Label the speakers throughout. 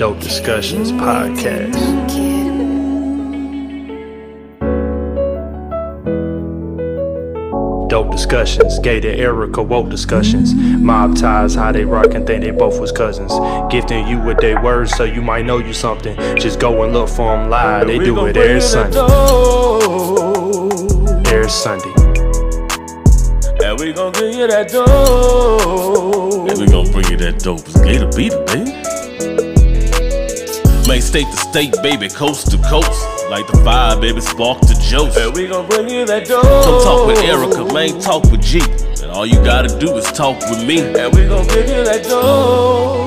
Speaker 1: Dope Discussions Podcast. Dope discussions, gated Erica woke discussions. Mob ties, how they rock and think they both was cousins. Gifting you with their words so you might know you something. Just go and look for them live, they do it every Sunday. Every Sunday.
Speaker 2: And we gon' give you that dope.
Speaker 3: And we gon' bring you that dope. It's Gator Beater, baby. Main state to state, baby, coast to coast. Like the fire, baby, spark to Joseph.
Speaker 2: And we gon' bring you that dope.
Speaker 3: Come talk with Erica, man, talk with G. And all you gotta do is talk with me.
Speaker 2: And we gon' give you that dope.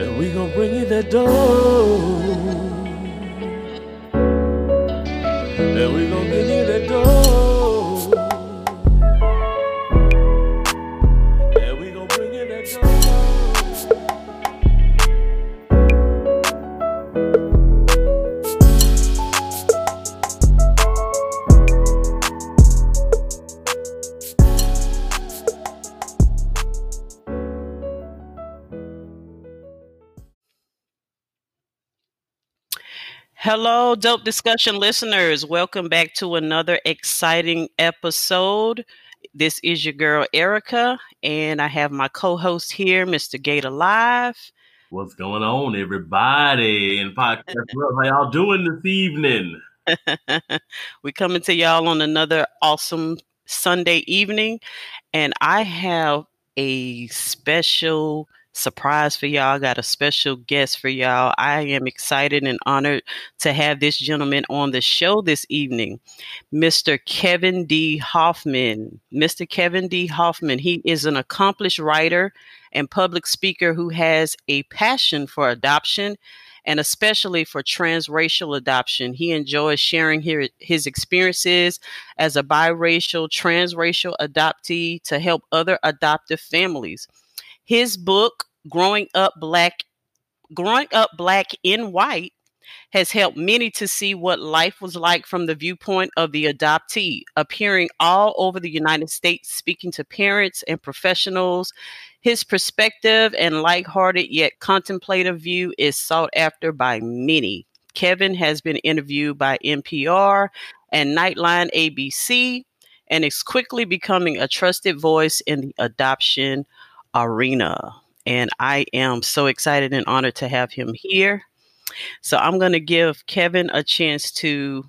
Speaker 2: And we gon' bring you that dough. And we gon'
Speaker 4: Hello, dope discussion listeners. Welcome back to another exciting episode. This is your girl Erica, and I have my co-host here, Mr. Gator Live.
Speaker 3: What's going on, everybody? In podcast world, how y'all doing this evening?
Speaker 4: we coming to y'all on another awesome Sunday evening, and I have a special surprise for y'all. I got a special guest for y'all. I am excited and honored to have this gentleman on the show this evening, Mr. Kevin D. Hofmann. Mr. Kevin D. Hofmann, he is an accomplished writer and public speaker who has a passion for adoption and especially for transracial adoption. He enjoys sharing his experiences as a biracial, transracial adoptee to help other adoptive families. His book, Growing Up Black, Growing Up Black in White, has helped many to see what life was like from the viewpoint of the adoptee, appearing all over the United States, speaking to parents and professionals. His perspective and lighthearted yet contemplative view is sought after by many. Kevin has been interviewed by NPR and Nightline ABC and is quickly becoming a trusted voice in the adoption arena. And I am so excited and honored to have him here. So I'm going to give Kevin a chance to,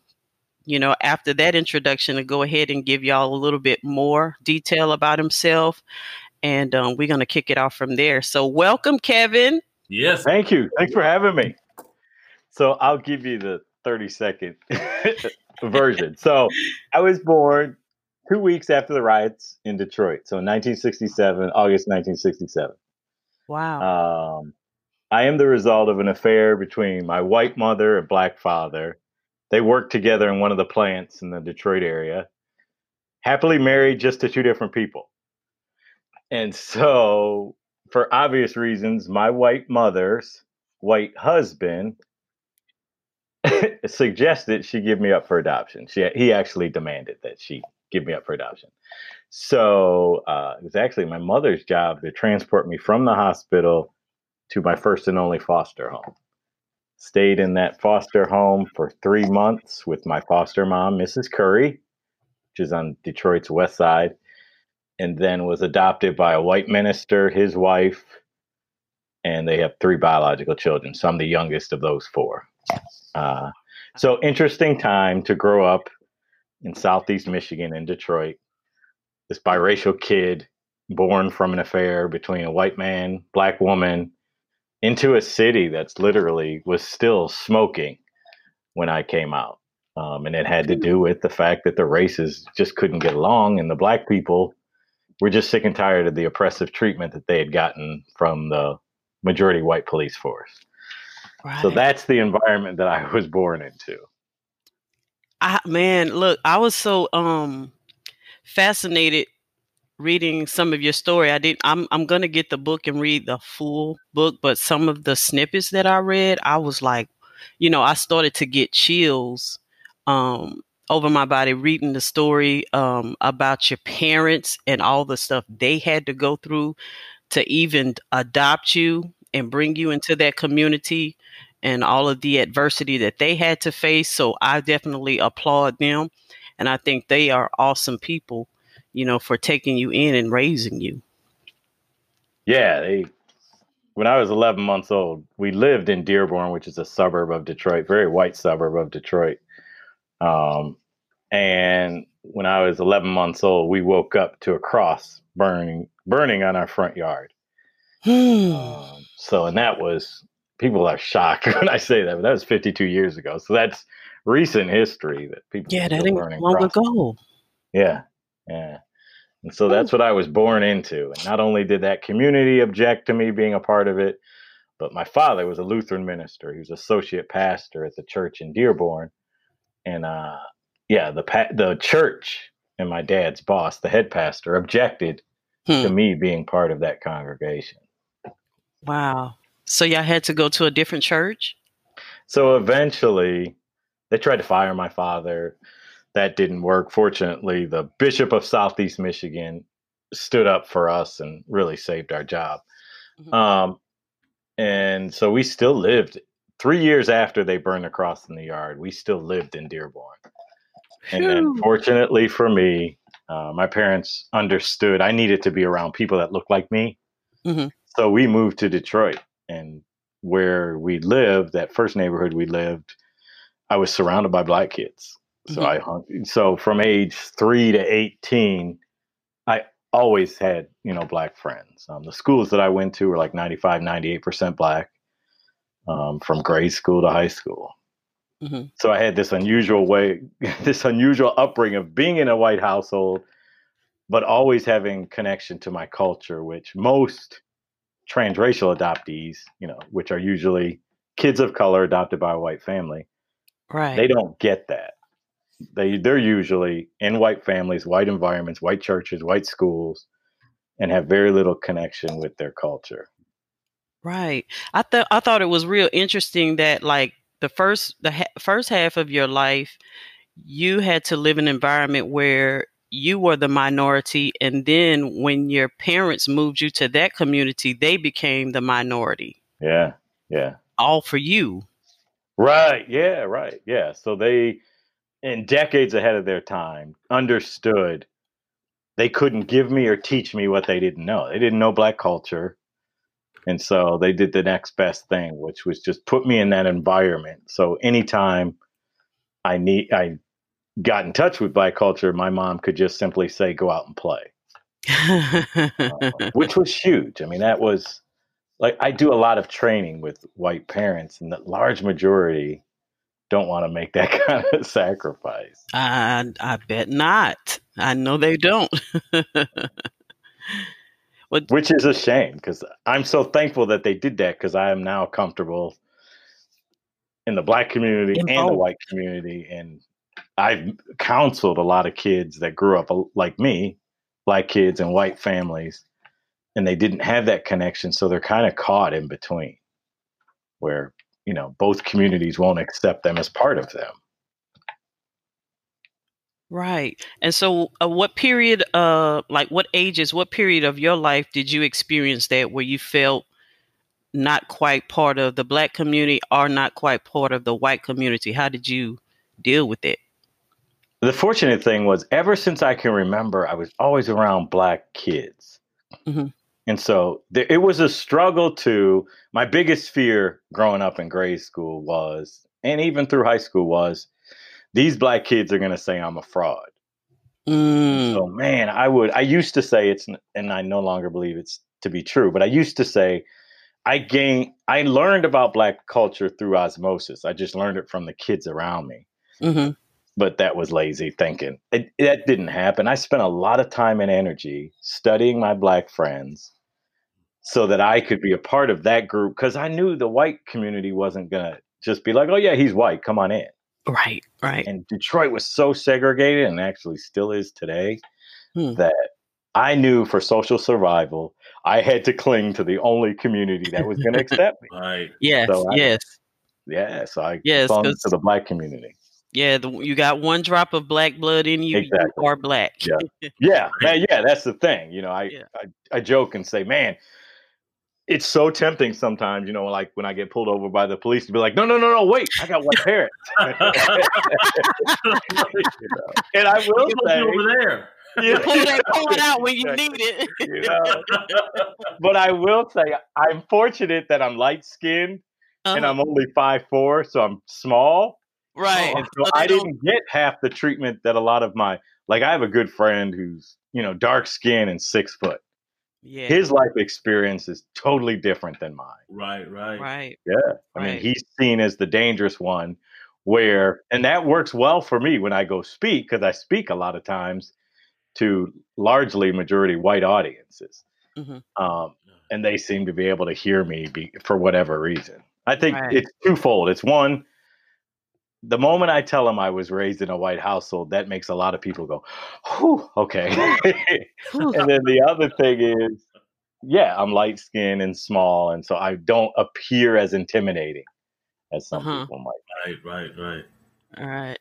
Speaker 4: you know, after that introduction, to go ahead and give y'all a little bit more detail about himself. And um, we're going to kick it off from there. So, welcome, Kevin.
Speaker 3: Yes.
Speaker 5: Thank you. Thanks for having me. So I'll give you the 30 second version. So I was born two weeks after the riots in Detroit. So in 1967, August 1967.
Speaker 4: Wow.
Speaker 5: Um, I am the result of an affair between my white mother and black father. They worked together in one of the plants in the Detroit area. Happily married just to two different people. And so, for obvious reasons, my white mother's white husband suggested she give me up for adoption. She he actually demanded that she give me up for adoption. So uh, it was actually my mother's job to transport me from the hospital to my first and only foster home. Stayed in that foster home for three months with my foster mom, Mrs. Curry, which is on Detroit's west side, and then was adopted by a white minister, his wife, and they have three biological children. So I'm the youngest of those four. Uh, so interesting time to grow up in Southeast Michigan in Detroit. This biracial kid born from an affair between a white man, black woman, into a city that's literally was still smoking when I came out. Um, and it had to do with the fact that the races just couldn't get along, and the black people were just sick and tired of the oppressive treatment that they had gotten from the majority white police force.
Speaker 4: Right.
Speaker 5: So that's the environment that I was born into.
Speaker 4: I, man, look, I was so um fascinated reading some of your story. I didn't I'm I'm to get the book and read the full book, but some of the snippets that I read, I was like, you know, I started to get chills um over my body reading the story um about your parents and all the stuff they had to go through to even adopt you and bring you into that community and all of the adversity that they had to face. So I definitely applaud them. And I think they are awesome people, you know, for taking you in and raising you.
Speaker 5: Yeah, they when I was 11 months old, we lived in Dearborn, which is a suburb of Detroit, very white suburb of Detroit. Um, and when I was 11 months old, we woke up to a cross burning, burning on our front yard. um, so, and that was people are shocked when I say that, but that was 52 years ago. So that's recent history that people.
Speaker 4: Yeah, that ain't long ago.
Speaker 5: Yeah, yeah. And so that's what I was born into. And not only did that community object to me being a part of it, but my father was a Lutheran minister. He was associate pastor at the church in Dearborn. And uh, yeah, the pa- the church and my dad's boss, the head pastor, objected hmm. to me being part of that congregation.
Speaker 4: Wow. So y'all had to go to a different church?
Speaker 5: So eventually they tried to fire my father that didn't work. Fortunately, the Bishop of Southeast Michigan stood up for us and really saved our job. Mm-hmm. Um, and so we still lived three years after they burned the cross in the yard. We still lived in Dearborn. And then, fortunately for me, uh, my parents understood I needed to be around people that looked like me. Mm-hmm. So we moved to Detroit, and where we lived, that first neighborhood we lived, I was surrounded by black kids. So mm-hmm. I hung. So from age three to eighteen, I always had you know black friends. Um, the schools that I went to were like 95, 98 percent black, um, from grade school to high school. Mm-hmm. So I had this unusual way, this unusual upbringing of being in a white household, but always having connection to my culture, which most transracial adoptees, you know, which are usually kids of color adopted by a white family,
Speaker 4: right?
Speaker 5: They don't get that they they're usually in white families, white environments, white churches, white schools, and have very little connection with their culture.
Speaker 4: Right. I thought I thought it was real interesting that like the first the ha- first half of your life, you had to live in an environment where you were the minority, and then when your parents moved you to that community, they became the minority.
Speaker 5: Yeah. Yeah.
Speaker 4: All for you.
Speaker 5: Right. Yeah. Right. Yeah. So they in decades ahead of their time understood they couldn't give me or teach me what they didn't know. They didn't know black culture. And so they did the next best thing, which was just put me in that environment. So anytime I need I got in touch with black culture, my mom could just simply say, go out and play. uh, which was huge. I mean, that was like I do a lot of training with white parents, and the large majority don't want to make that kind of sacrifice.
Speaker 4: I I bet not. I know they don't.
Speaker 5: Which is a shame because I'm so thankful that they did that because I am now comfortable in the black community in and the white community. And I've counseled a lot of kids that grew up like me, black kids and white families, and they didn't have that connection. So they're kind of caught in between where you know both communities won't accept them as part of them
Speaker 4: right and so uh, what period uh like what ages what period of your life did you experience that where you felt not quite part of the black community or not quite part of the white community how did you deal with it
Speaker 5: the fortunate thing was ever since i can remember i was always around black kids mm-hmm. And so there, it was a struggle to my biggest fear growing up in grade school was, and even through high school was, these black kids are going to say I'm a fraud. Mm. So man, I would I used to say it's and I no longer believe it's to be true, but I used to say I gained I learned about black culture through osmosis. I just learned it from the kids around me. Mm-hmm but that was lazy thinking. It, that didn't happen. I spent a lot of time and energy studying my black friends so that I could be a part of that group because I knew the white community wasn't going to just be like, oh, yeah, he's white. Come on in.
Speaker 4: Right, right.
Speaker 5: And Detroit was so segregated and actually still is today hmm. that I knew for social survival, I had to cling to the only community that was going to accept me.
Speaker 3: Right.
Speaker 4: Yes, so I, yes.
Speaker 5: Yeah. So I yes, clung to the black community
Speaker 4: Yeah, the, you got one drop of black blood in you,
Speaker 5: Exactly.
Speaker 4: you are black.
Speaker 5: Yeah. Yeah, man, yeah, that's the thing. You know, I,
Speaker 4: Yeah.
Speaker 5: I I joke and say, man, it's so tempting sometimes, you know, like when I get pulled over by the police to be like, no, no, no, no, wait, I got white parents. You know, And I will say,
Speaker 3: over there.
Speaker 5: you
Speaker 4: pull, that, pull it out when you need it.
Speaker 5: you know, but I will say I'm fortunate that I'm light skinned and
Speaker 4: Uh-huh.
Speaker 5: I'm only five four, so I'm small.
Speaker 4: Right.
Speaker 5: And so
Speaker 4: So
Speaker 5: I didn't get half the treatment that a lot of my like I have a good friend who's, you know, dark skin and six foot.
Speaker 4: Yeah.
Speaker 5: His life experience is totally different than mine.
Speaker 3: right, right.
Speaker 4: right.
Speaker 5: Yeah. I mean, he's seen as the dangerous one where and that works well for me when I go speak because I speak a lot of times to largely majority white audiences.
Speaker 4: Mhm.
Speaker 5: Um, and they seem to be able to hear me be, for whatever reason. I think
Speaker 4: Right.
Speaker 5: it's twofold. It's one, the moment I tell them I was raised in a white household, that makes a lot of people go, Whew, okay. And then the other thing is, yeah, I'm light skinned and small, and so I don't appear as intimidating as some
Speaker 4: Uh-huh.
Speaker 5: people might.
Speaker 3: Right, right, right.
Speaker 4: All right.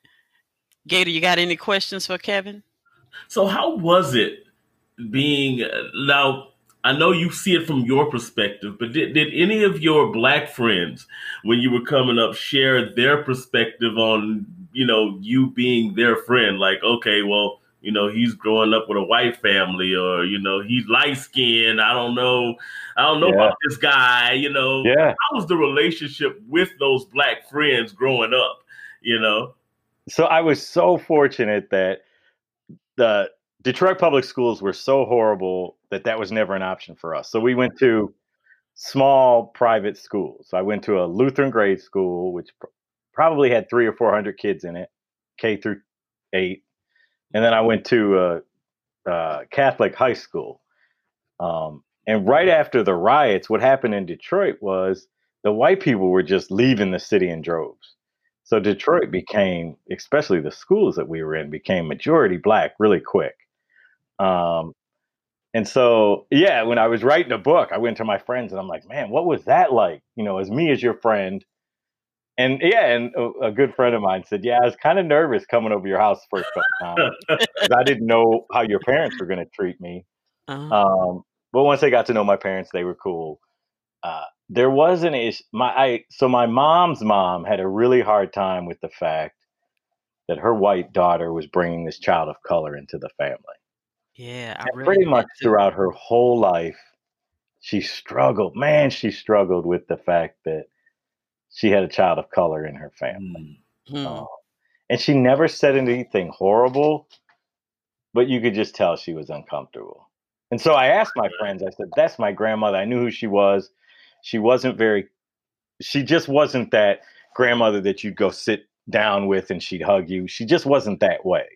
Speaker 4: Gator, you got any questions for Kevin?
Speaker 3: So how was it being now? I know you see it from your perspective, but did, did any of your black friends, when you were coming up, share their perspective on you know you being their friend? Like, okay, well, you know, he's growing up with a white family, or you know, he's light skinned. I don't know, I don't know
Speaker 5: Yeah.
Speaker 3: about this guy. You know,
Speaker 5: Yeah.
Speaker 3: how was the relationship with those black friends growing up? You know,
Speaker 5: So I was so fortunate that the Detroit public schools were so horrible that that was never an option for us. So we went to small private schools. I went to a Lutheran grade school, which pr- probably had three or four hundred kids in it, K through eight, and then I went to a, a Catholic high school. Um, and right after the riots, what happened in Detroit was the white people were just leaving the city in droves. So Detroit became, especially the schools that we were in, became majority black really quick. Um, and so, yeah, when I was writing a book, I went to my friends and I'm like, man, what was that like? You know, as me as your friend. And yeah, and a, a good friend of mine said, yeah, I was kind of nervous coming over your house the first couple times I didn't know how your parents were going to treat me.
Speaker 4: Uh-huh.
Speaker 5: Um, but once I got to know my parents, they were cool. Uh, there was an issue. My I so my mom's mom had a really hard time with the fact that her white daughter was bringing this child of color into the family.
Speaker 4: Yeah, I really
Speaker 5: pretty much
Speaker 4: too.
Speaker 5: throughout her whole life, she struggled. Man, she struggled with the fact that she had a child of color in her family.
Speaker 3: Hmm.
Speaker 4: Hmm.
Speaker 5: Um, and she never said anything horrible, but you could just tell she was uncomfortable. And so I asked my friends, I said, That's my grandmother. I knew who she was. She wasn't very, she just wasn't that grandmother that you'd go sit down with and she'd hug you. She just wasn't that way.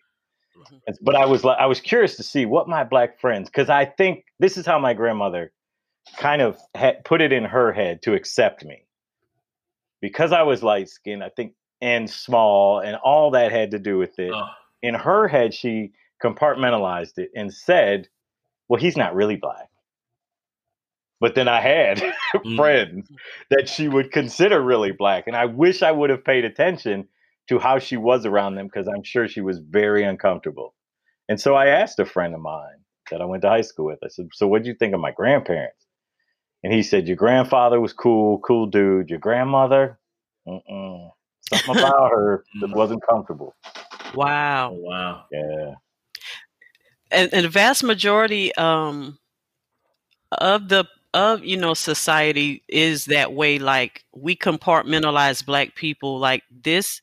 Speaker 4: Mhm.
Speaker 5: But I was like, I was curious to see what my black friends, because I think this is how my grandmother kind of had put it in her head to accept me. Because I was light skinned, I think, and small, and all that had to do with it
Speaker 3: Oh,
Speaker 5: in her head, she compartmentalized it and said, Well, he's not really black. But then I had
Speaker 3: Mm.
Speaker 5: friends that she would consider really black. And I wish I would have paid attention to how she was around them because I'm sure she was very uncomfortable. And so I asked a friend of mine that I went to high school with, I said, So what did you think of my grandparents? And he said, Your grandfather was cool, cool dude. Your grandmother, mm-mm. something about her that
Speaker 3: Mm.
Speaker 5: wasn't comfortable.
Speaker 4: Wow.
Speaker 3: oh, wow.
Speaker 5: Yeah.
Speaker 4: and, and the vast majority um of the of you know society is that way like we compartmentalize black people like this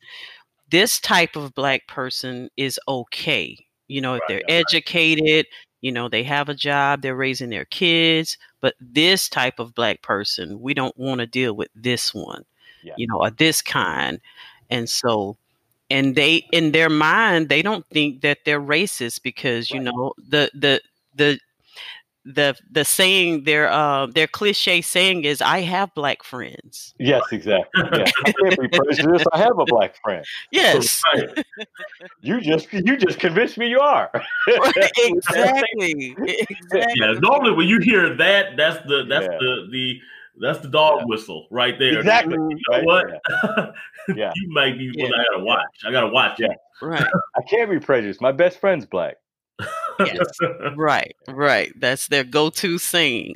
Speaker 4: this type of black person is okay you know if they're
Speaker 3: right.
Speaker 4: educated you know they have a job they're raising their kids but this type of black person we don't want to deal with this one
Speaker 5: Yeah.
Speaker 4: you know or this kind and so and they in their mind they don't think that they're racist because you know the the the the the saying their uh their cliche saying is i have black friends
Speaker 5: Yes, exactly. Yeah. I can't be prejudiced. I have a black friend.
Speaker 4: yes
Speaker 3: Right.
Speaker 5: You just you just convinced me you are.
Speaker 4: exactly exactly
Speaker 3: Yeah, normally when you hear that, that's the that's
Speaker 5: Yeah.
Speaker 3: the the That's the dog
Speaker 5: Yeah.
Speaker 3: whistle right there.
Speaker 5: Exactly.
Speaker 3: You know
Speaker 5: right?
Speaker 3: what?
Speaker 5: Yeah.
Speaker 3: you might be one
Speaker 4: Yeah.
Speaker 3: I gotta watch. I gotta watch
Speaker 5: Yeah.
Speaker 4: Right.
Speaker 5: I can't be prejudiced. My best friend's black.
Speaker 4: Yes. right. Right. That's their go-to scene.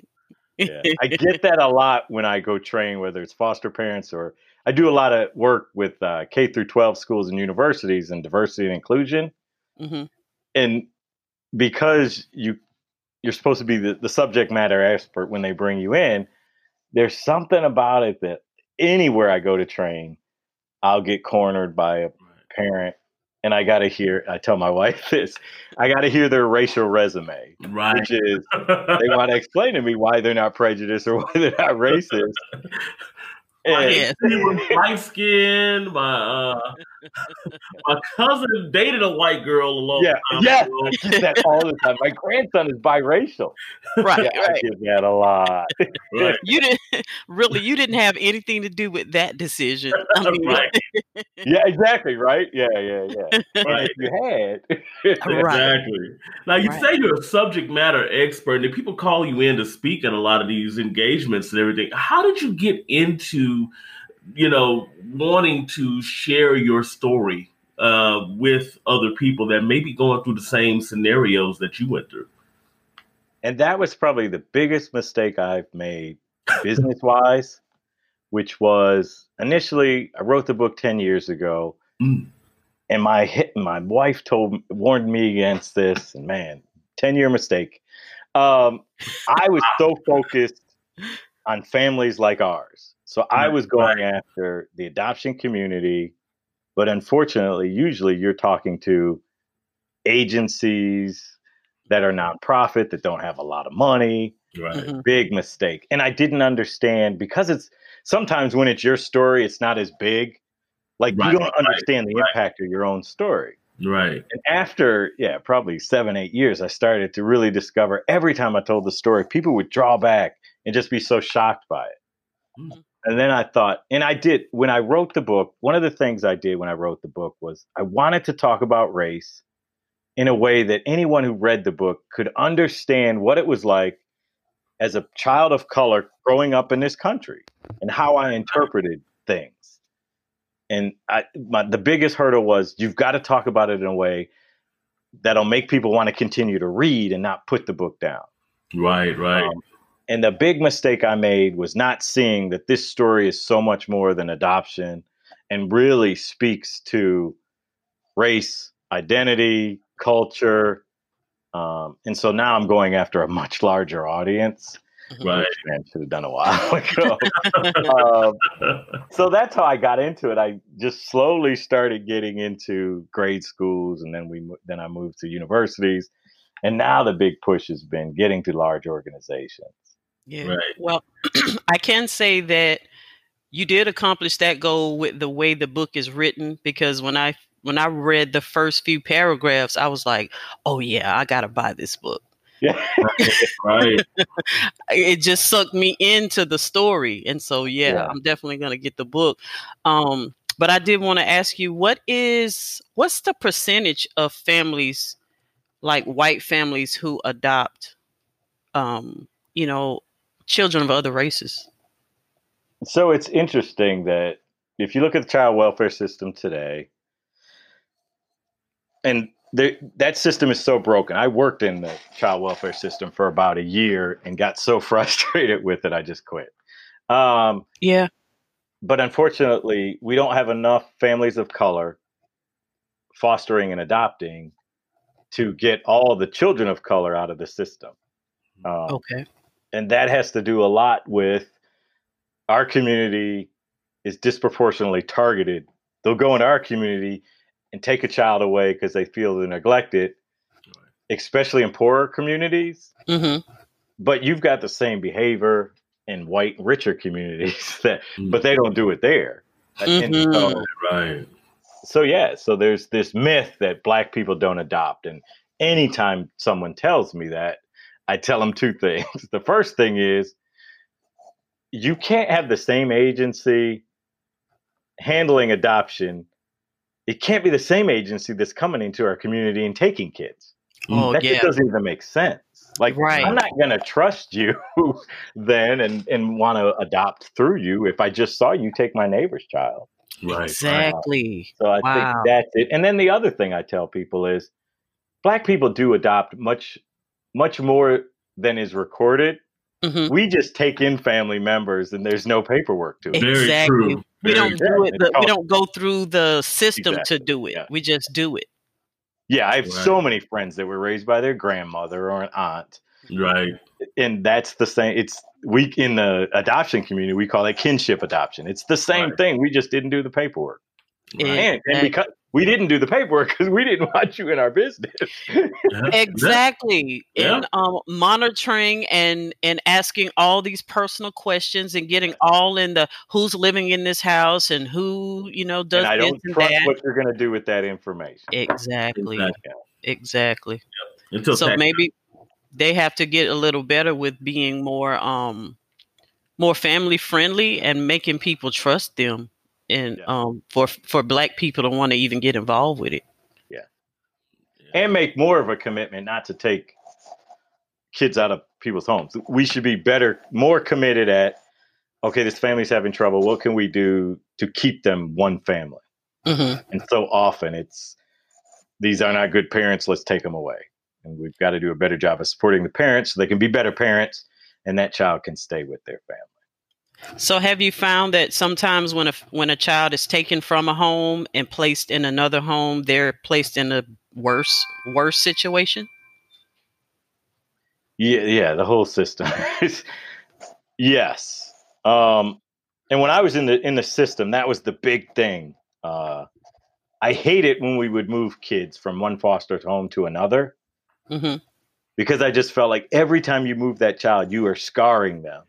Speaker 5: Yeah. I get that a lot when I go train, whether it's foster parents or I do a lot of work with uh, K through 12 schools and universities and diversity and inclusion.
Speaker 4: hmm
Speaker 5: And because you you're supposed to be the, the subject matter expert when they bring you in, there's something about it that anywhere I go to train, I'll get cornered by a parent and I got to hear, I tell my wife this, I got to hear their racial resume,
Speaker 3: right.
Speaker 5: which is they want to explain to me why they're not prejudiced or why they're not racist. And-.
Speaker 3: He was light skinned. My uh, my cousin dated a white girl a long
Speaker 5: Yeah,
Speaker 3: time
Speaker 5: yeah.
Speaker 3: ago.
Speaker 5: I get that all the time. My grandson is biracial.
Speaker 4: Right.
Speaker 5: Yeah, I
Speaker 4: Right.
Speaker 5: get that a lot.
Speaker 3: Right.
Speaker 4: You didn't really. You didn't have anything to do with that decision. I mean,
Speaker 3: right.
Speaker 5: Yeah, exactly. Right? Yeah, yeah, yeah.
Speaker 3: Right.
Speaker 5: if you had,
Speaker 4: Right.
Speaker 3: Exactly. Now you
Speaker 4: Right.
Speaker 3: say you're a subject matter expert, and people call you in to speak at a lot of these engagements and everything. How did you get into, you know, wanting to share your story uh, with other people that may be going through the same scenarios that you went through?
Speaker 5: and that was probably the biggest mistake I've made business wise, which was initially I wrote the book ten years ago,
Speaker 3: Mm.
Speaker 5: and my my wife told warned me against this, and man, ten year mistake. Um, I was so focused on families like ours, so I was going after the adoption community, but unfortunately, usually you're talking to agencies that are nonprofit that don't have a lot of money
Speaker 3: Right.
Speaker 4: Mhm.
Speaker 5: big mistake. And I didn't understand because it's sometimes when it's your story, it's not as big. Like
Speaker 3: Right,
Speaker 5: you don't
Speaker 3: right,
Speaker 5: understand the
Speaker 3: right.
Speaker 5: impact of your own story.
Speaker 3: Right.
Speaker 5: And after, yeah, probably seven, eight years, I started to really discover every time I told the story, people would draw back and just be so shocked by it.
Speaker 3: Mhm.
Speaker 5: And then I thought, and I did, when I wrote the book, one of the things I did when I wrote the book was I wanted to talk about race in a way that anyone who read the book could understand what it was like as a child of color growing up in this country and how I interpreted things. And I, my, the biggest hurdle was you've got to talk about it in a way that'll make people want to continue to read and not put the book down.
Speaker 3: Right. Right.
Speaker 5: Um, and the big mistake I made was not seeing that this story is so much more than adoption and really speaks to race, identity, culture. Um, and so now I'm going after a much larger audience.
Speaker 3: right.
Speaker 5: Which, man, should have done a while ago. um, so that's how I got into it. I just slowly started getting into grade schools, and then we then I moved to universities, and now the big push has been getting to large organizations.
Speaker 4: Yeah.
Speaker 3: Right.
Speaker 4: Well, I can say that you did accomplish that goal with the way the book is written because when I when I read the first few paragraphs, I was like, "Oh yeah, I got to buy this book."
Speaker 5: Yeah,
Speaker 3: right.
Speaker 4: It just sucked me into the story, and so yeah,
Speaker 5: Yeah.
Speaker 4: I'm definitely going to get the book. Um, but I did want to ask you, what is what's the percentage of families, like white families, who adopt, um, you know, children of other races?
Speaker 5: so it's interesting that if you look at the child welfare system today, and the, that system is so broken. I worked in the child welfare system for about a year and got so frustrated with it, I just quit. Um,
Speaker 4: Yeah.
Speaker 5: but unfortunately, we don't have enough families of color fostering and adopting to get all the children of color out of the system. Um,
Speaker 4: Okay.
Speaker 5: And that has to do a lot with our community is disproportionately targeted. They'll go into our community and take a child away because they feel they're neglected, especially in poorer communities.
Speaker 4: Mm-hmm.
Speaker 5: But you've got the same behavior in white, richer communities that,
Speaker 3: Mm.
Speaker 5: but they don't do it there. And so.
Speaker 3: Right.
Speaker 5: so yeah, so there's this myth that black people don't adopt, and anytime someone tells me that, I tell them two things. The first thing is you can't have the same agency handling adoption. It can't be the same agency that's coming into our community and taking kids.
Speaker 4: Oh
Speaker 5: that
Speaker 4: yeah.
Speaker 5: just doesn't even make sense. Like
Speaker 4: Right.
Speaker 5: I'm not gonna trust you then and and want to adopt through you if I just saw you take my neighbor's child.
Speaker 3: Right.
Speaker 4: Exactly.
Speaker 5: So I
Speaker 4: Wow.
Speaker 5: think that's it. And then the other thing I tell people is black people do adopt much much more than is recorded.
Speaker 4: Mhm.
Speaker 5: We just take in family members and there's no paperwork to it.
Speaker 3: Very
Speaker 4: Exactly.
Speaker 3: true.
Speaker 4: We
Speaker 3: Very
Speaker 4: don't
Speaker 5: true.
Speaker 4: do it. The, we don't go through the system
Speaker 5: Exactly,
Speaker 4: to do it.
Speaker 5: yeah.
Speaker 4: We just do it.
Speaker 5: Yeah, I have
Speaker 3: Right.
Speaker 5: so many friends that were raised by their grandmother or an aunt.
Speaker 3: Right.
Speaker 5: And that's the same. It's we in the adoption community, we call it kinship adoption. It's the same
Speaker 3: Right.
Speaker 5: thing. We just didn't do the paperwork.
Speaker 4: Yeah.
Speaker 5: And, and because we didn't do the paperwork because we didn't want you in our business.
Speaker 4: Exactly.
Speaker 3: Yeah.
Speaker 4: And um, monitoring and and asking all these personal questions and getting all in the who's living in this house and who you know does
Speaker 5: and I don't
Speaker 4: and
Speaker 5: trust
Speaker 4: that.
Speaker 5: what you're going to do with that information.
Speaker 4: Exactly.
Speaker 3: Exactly.
Speaker 4: Exactly.
Speaker 3: Until
Speaker 4: so
Speaker 3: tax-
Speaker 4: maybe they have to get a little better with being more um more family friendly and making people trust them and
Speaker 5: Yeah.
Speaker 4: um for for black people to want to even get involved with it Yeah.
Speaker 5: and make more of a commitment not to take kids out of people's homes. We should be better, more committed at okay, this family's having trouble. What can we do to keep them one family?
Speaker 4: hmm
Speaker 5: And so often it's these are not good parents. Let's take them away. And we've got to do a better job of supporting the parents so they can be better parents, and that child can stay with their family.
Speaker 4: So have you found that sometimes when a when a child is taken from a home and placed in another home they're placed in a worse worse situation
Speaker 5: Yeah, yeah, the whole system. yes. Um, and when I was in the in the system, that was the big thing. Uh, I hate it when we would move kids from one foster home to another
Speaker 4: hmm
Speaker 5: because I just felt like every time you move that child, you are scarring them.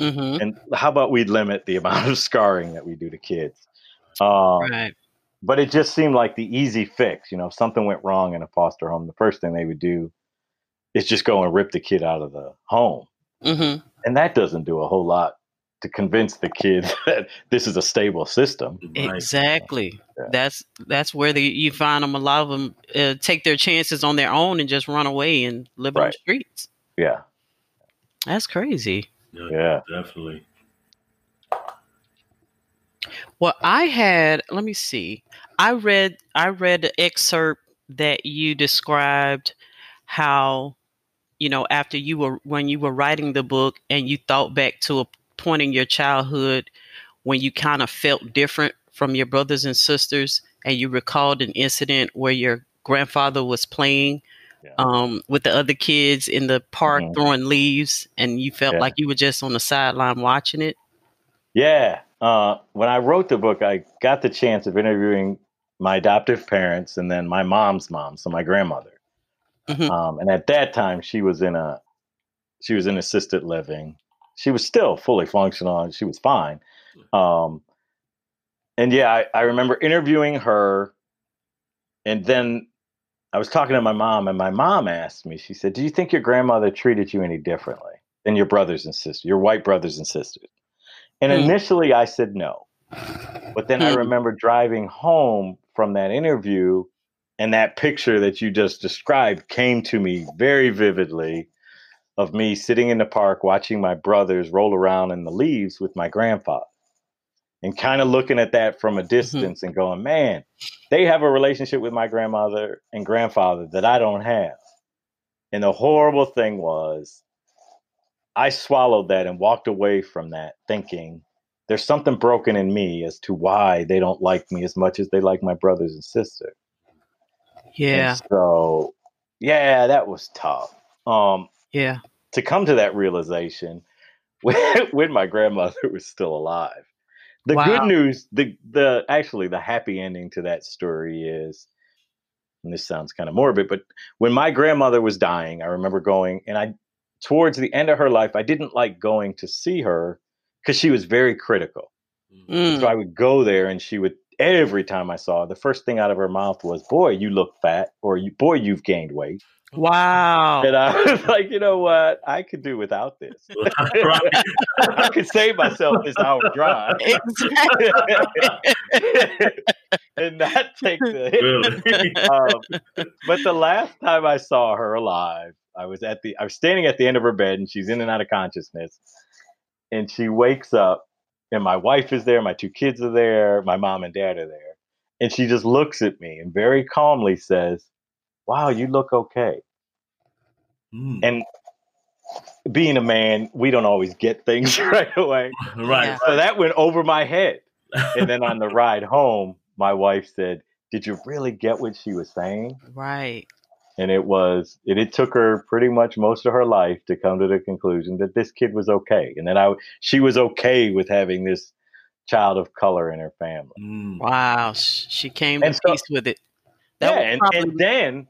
Speaker 4: Hmm
Speaker 5: And how about we limit the amount of scarring that we do to kids? Um,
Speaker 4: right
Speaker 5: But it just seemed like the easy fix. You know, if something went wrong in a foster home, the first thing they would do is just go and rip the kid out of the home.
Speaker 4: hmm
Speaker 5: and that doesn't do a whole lot to convince the kid that this is a stable system.
Speaker 3: Right.
Speaker 4: Exactly.
Speaker 5: Yeah.
Speaker 4: That's that's where the, you find them. A lot of them uh, take their chances on their own and just run away and live on the streets.
Speaker 5: Yeah,
Speaker 4: That's crazy.
Speaker 3: Yeah,
Speaker 5: yeah.
Speaker 3: Definitely.
Speaker 4: Well, I had. Let me see. I read. I read an excerpt that you described how, you know, after you were when you were writing the book and you thought back to a point in your childhood when you kind of felt different from your brothers and sisters, and you recalled an incident where your grandfather was playing
Speaker 5: Yeah.
Speaker 4: um, with the other kids in the park
Speaker 5: Mhm.
Speaker 4: throwing leaves, and you felt
Speaker 5: Yeah.
Speaker 4: like you were just on the sideline watching it.
Speaker 5: Yeah. Uh, when I wrote the book, I got the chance of interviewing my adoptive parents and then my mom's mom, so my grandmother.
Speaker 4: Mhm.
Speaker 5: Um, and at that time, she was in a she was in assisted living. She was still fully functional. She was fine. Um, and yeah, I, I remember interviewing her, and then I was talking to my mom, and my mom asked me. She said, "Do you think your grandmother treated you any differently than your brothers and sisters, your white brothers and sisters?" And
Speaker 4: Hmm.
Speaker 5: initially, I said no. But then I
Speaker 4: Hmm.
Speaker 5: remember driving home from that interview, and that picture that you just described came to me very vividly of me sitting in the park watching my brothers roll around in the leaves with my grandfather and kind of looking at that from a distance and going, man, they have a relationship with my grandmother and grandfather that I don't have. And the horrible thing was, I swallowed that and walked away from that thinking there's something broken in me as to why they don't like me as much as they like my brothers and sisters. And
Speaker 4: Yeah,
Speaker 5: so, yeah, that was tough. Um,
Speaker 4: yeah.
Speaker 5: to come to that realization when, when my grandmother was still alive. The
Speaker 4: Wow.
Speaker 5: good news, the the actually the happy ending to that story is, and this sounds kind of morbid, but when my grandmother was dying, I remember going and I towards the end of her life, I didn't like going to see her because she was very critical.
Speaker 4: Mm.
Speaker 5: So I would go there and she would every time I saw her, the first thing out of her mouth was, Boy, you look fat, or boy, you've gained weight.
Speaker 4: Wow.
Speaker 5: And I was like, you know what? I could do without this. I could save myself this hour drive
Speaker 4: Exactly.
Speaker 5: and not take the hit.
Speaker 3: Really.
Speaker 5: Um, but the last time I saw her alive, I was at the I was standing at the end of her bed and she's in and out of consciousness. And she wakes up and my wife is there, my two kids are there, my mom and dad are there. And she just looks at me and very calmly says, Wow, you look okay.
Speaker 3: Mm.
Speaker 5: And being a man, we don't always get things right away.
Speaker 3: right.
Speaker 4: Yeah.
Speaker 5: So that went over my head. And then on the ride home, my wife said, Did you really get what she was saying?
Speaker 4: Right.
Speaker 5: And it was, it, it took her pretty much most of her life to come to the conclusion that this kid was okay. And then I, she was okay with having this child of color in her family.
Speaker 3: Mm.
Speaker 4: Wow. She came
Speaker 5: And
Speaker 4: to
Speaker 5: so-
Speaker 4: peace with it. That
Speaker 5: yeah.
Speaker 4: was
Speaker 5: And,
Speaker 4: probably,
Speaker 5: and then,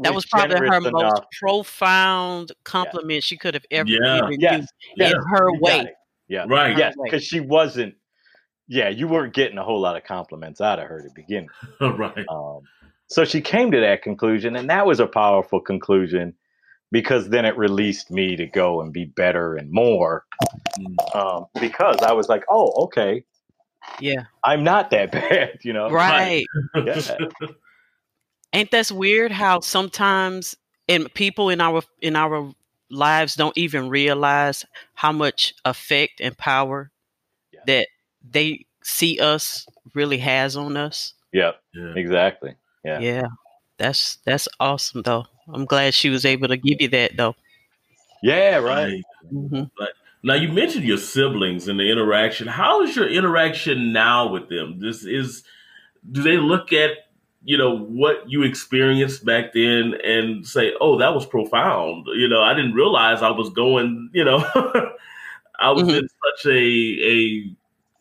Speaker 4: that was probably her
Speaker 5: generous
Speaker 4: most profound compliment she could have ever
Speaker 3: Yeah.
Speaker 4: given
Speaker 5: Yes.
Speaker 4: you
Speaker 5: yes,
Speaker 4: in her
Speaker 5: you
Speaker 4: way.
Speaker 5: Yeah.
Speaker 3: Right.
Speaker 5: Yes. Because she wasn't, yeah, you weren't getting a whole lot of compliments out of her to begin with.
Speaker 3: right.
Speaker 5: Um, so she came to that conclusion, and that was a powerful conclusion because then it released me to go and be better and more.
Speaker 3: Mm.
Speaker 5: Um, because I was like, oh, okay,
Speaker 4: Yeah.
Speaker 5: I'm not that bad, you know?
Speaker 4: Right.
Speaker 5: Yeah.
Speaker 4: Ain't that weird how sometimes and people in our in our lives don't even realize how much effect and power
Speaker 5: Yeah.
Speaker 4: that they see us really has on us.
Speaker 5: Yep,
Speaker 3: Yeah.
Speaker 5: exactly. Yeah.
Speaker 4: Yeah. That's that's awesome though. I'm glad she was able to give you that though.
Speaker 5: Yeah, right.
Speaker 4: hmm
Speaker 3: Now you mentioned your siblings and the interaction. How is your interaction now with them? This is do they look at you know what you experienced back then and say, "Oh, that was profound." You know, I didn't realize I was going. You know, I was
Speaker 4: Mhm.
Speaker 3: in such a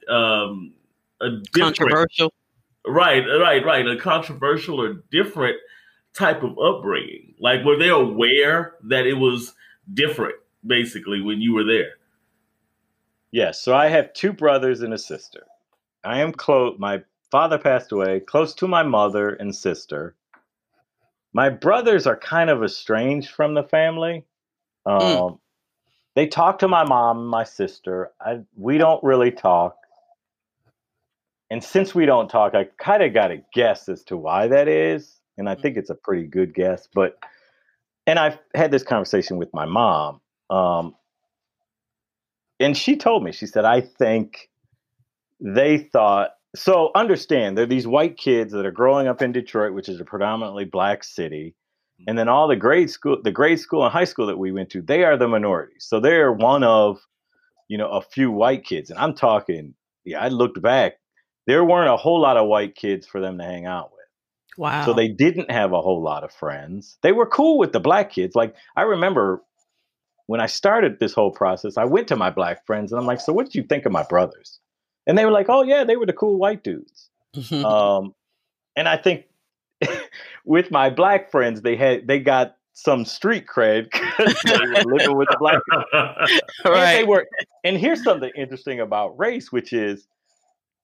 Speaker 3: a um a
Speaker 4: Controversial.
Speaker 3: right, right, right, a controversial or different type of upbringing. Like, were they aware that it was different, basically, when you were there?
Speaker 5: Yes. So I have two brothers and a sister. I am close. My father passed away, close to my mother and sister. My brothers are kind of estranged from the family. Um,
Speaker 4: Mm.
Speaker 5: They talk to my mom and my sister. I, we don't really talk. And since we don't talk, I kind of got to guess as to why that is. And I think it's a pretty good guess. But, and I've had this conversation with my mom. Um, and she told me, she said, I think they thought, so understand, there are these white kids that are growing up in Detroit, which is a predominantly black city. Mm-hmm. And then all the grade school, the grade school and high school that we went to, they are the minority. So they're one of, you know, a few white kids. And I'm talking, yeah, I looked back, there weren't a whole lot of white kids for them to hang out with.
Speaker 4: Wow.
Speaker 5: So they didn't have a whole lot of friends. They were cool with the black kids. Like I remember when I started this whole process, I went to my black friends and I'm like, "So what did you think of my brothers?" And they were like, "Oh yeah, they were the cool white dudes."
Speaker 4: Mhm.
Speaker 5: um, and I think with my black friends, they had they got some street cred 'cause they were living with the black people. And they were. And here's something interesting about race, which is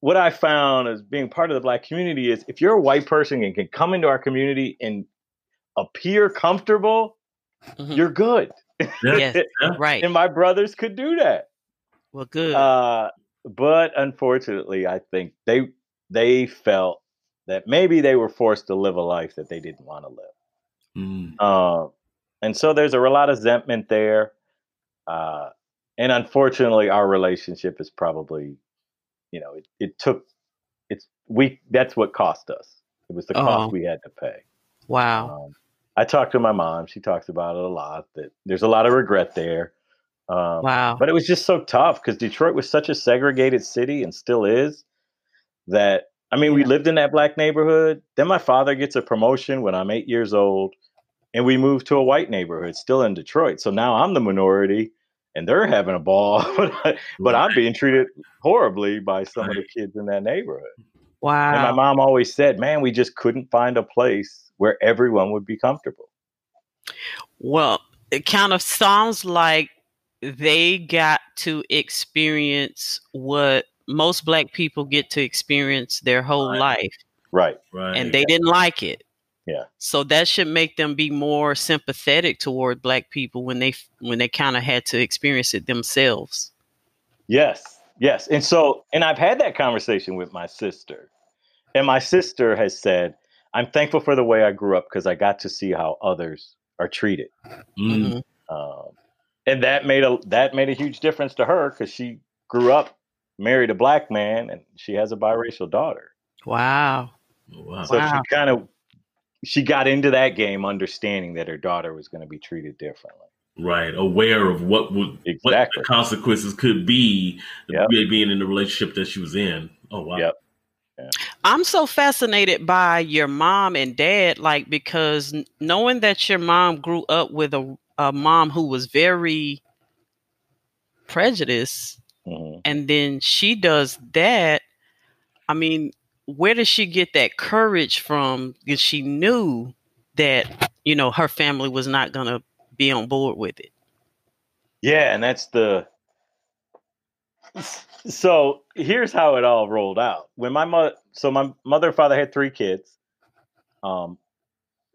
Speaker 5: what I found as being part of the black community is if you're a white person and can come into our community and appear comfortable,
Speaker 4: Mhm.
Speaker 5: you're good.
Speaker 4: Yes. Right.
Speaker 5: and my brothers could do that.
Speaker 4: Well, good.
Speaker 5: Uh, but unfortunately, I think they they felt that maybe they were forced to live a life that they didn't want to live.
Speaker 3: Mm.
Speaker 5: Uh, and so there's a lot of resentment there. Uh, and unfortunately, our relationship is probably, you know, it, it took, it's, we, that's what cost us. It was the cost
Speaker 4: Oh.
Speaker 5: we had to pay.
Speaker 4: wow.
Speaker 5: Um, I talked to my mom. She talks about it a lot that there's a lot of regret there. Um,
Speaker 4: Wow.
Speaker 5: But it was just so tough because Detroit was such a segregated city and still is that I mean, we lived in that black neighborhood. Then my father gets a promotion when I'm eight years old, and we moved to a white neighborhood, still in Detroit. So now I'm the minority, and they're having a ball, but I'm being treated horribly by some of the kids in that neighborhood.
Speaker 4: Wow.
Speaker 5: And my mom always said, "Man, we just couldn't find a place where everyone would be comfortable."
Speaker 4: Well, it kind of sounds like they got to experience what most black people get to experience their whole
Speaker 3: Right.
Speaker 4: life,
Speaker 5: Right.
Speaker 3: Right.
Speaker 4: and they didn't like it.
Speaker 5: Yeah.
Speaker 4: So that should make them be more sympathetic toward black people when they when they kind of had to experience it themselves.
Speaker 5: Yes, yes. And so, and I've had that conversation with my sister. And my sister has said, I'm thankful for the way I grew up because I got to see how others are treated.
Speaker 3: Mm.
Speaker 4: Mhm.
Speaker 5: Um, and that made a that made a huge difference to her because she grew up married a black man and she has a biracial daughter.
Speaker 4: Wow.
Speaker 3: Oh, Wow.
Speaker 5: So
Speaker 4: Wow.
Speaker 5: she kind of she got into that game understanding that her daughter was going to be treated differently.
Speaker 3: Right. Aware of what would what
Speaker 5: Exactly.
Speaker 3: the consequences could be
Speaker 5: Yep.
Speaker 3: being in the relationship that she was in. Oh wow.
Speaker 5: Yep.
Speaker 4: I'm so fascinated by your mom and dad, like because knowing that your mom grew up with a, a mom who was very prejudiced,
Speaker 5: Mhm.
Speaker 4: and then she does that. I mean, where does she get that courage from? Because she knew that you know her family was not gonna be on board with it.
Speaker 5: Yeah, and that's the. So here's how it all rolled out. When my mother, so my mother and father had three kids. Um,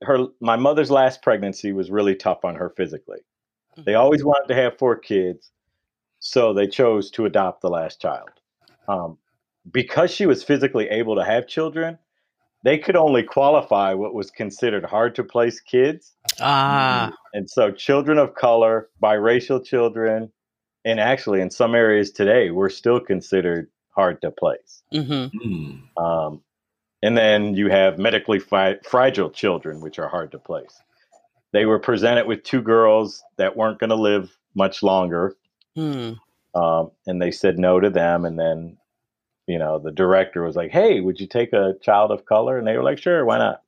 Speaker 5: her my mother's last pregnancy was really tough on her physically. They always wanted to have four kids, so they chose to adopt the last child. Um, because she was physically able to have children, they could only qualify what was considered hard to place kids.
Speaker 4: Ah,
Speaker 5: And so, children of color, biracial children, and actually in some areas today, we're still considered hard to place.
Speaker 4: mm-hmm.
Speaker 3: Mm.
Speaker 5: Um, and then you have medically fi- fragile children, which are hard to place. They were presented with two girls that weren't going to live much longer,
Speaker 4: Hmm.
Speaker 5: um, and they said no to them. And then, you know, the director was like, "Hey, would you take a child of color?" And they were like, "Sure, why not?"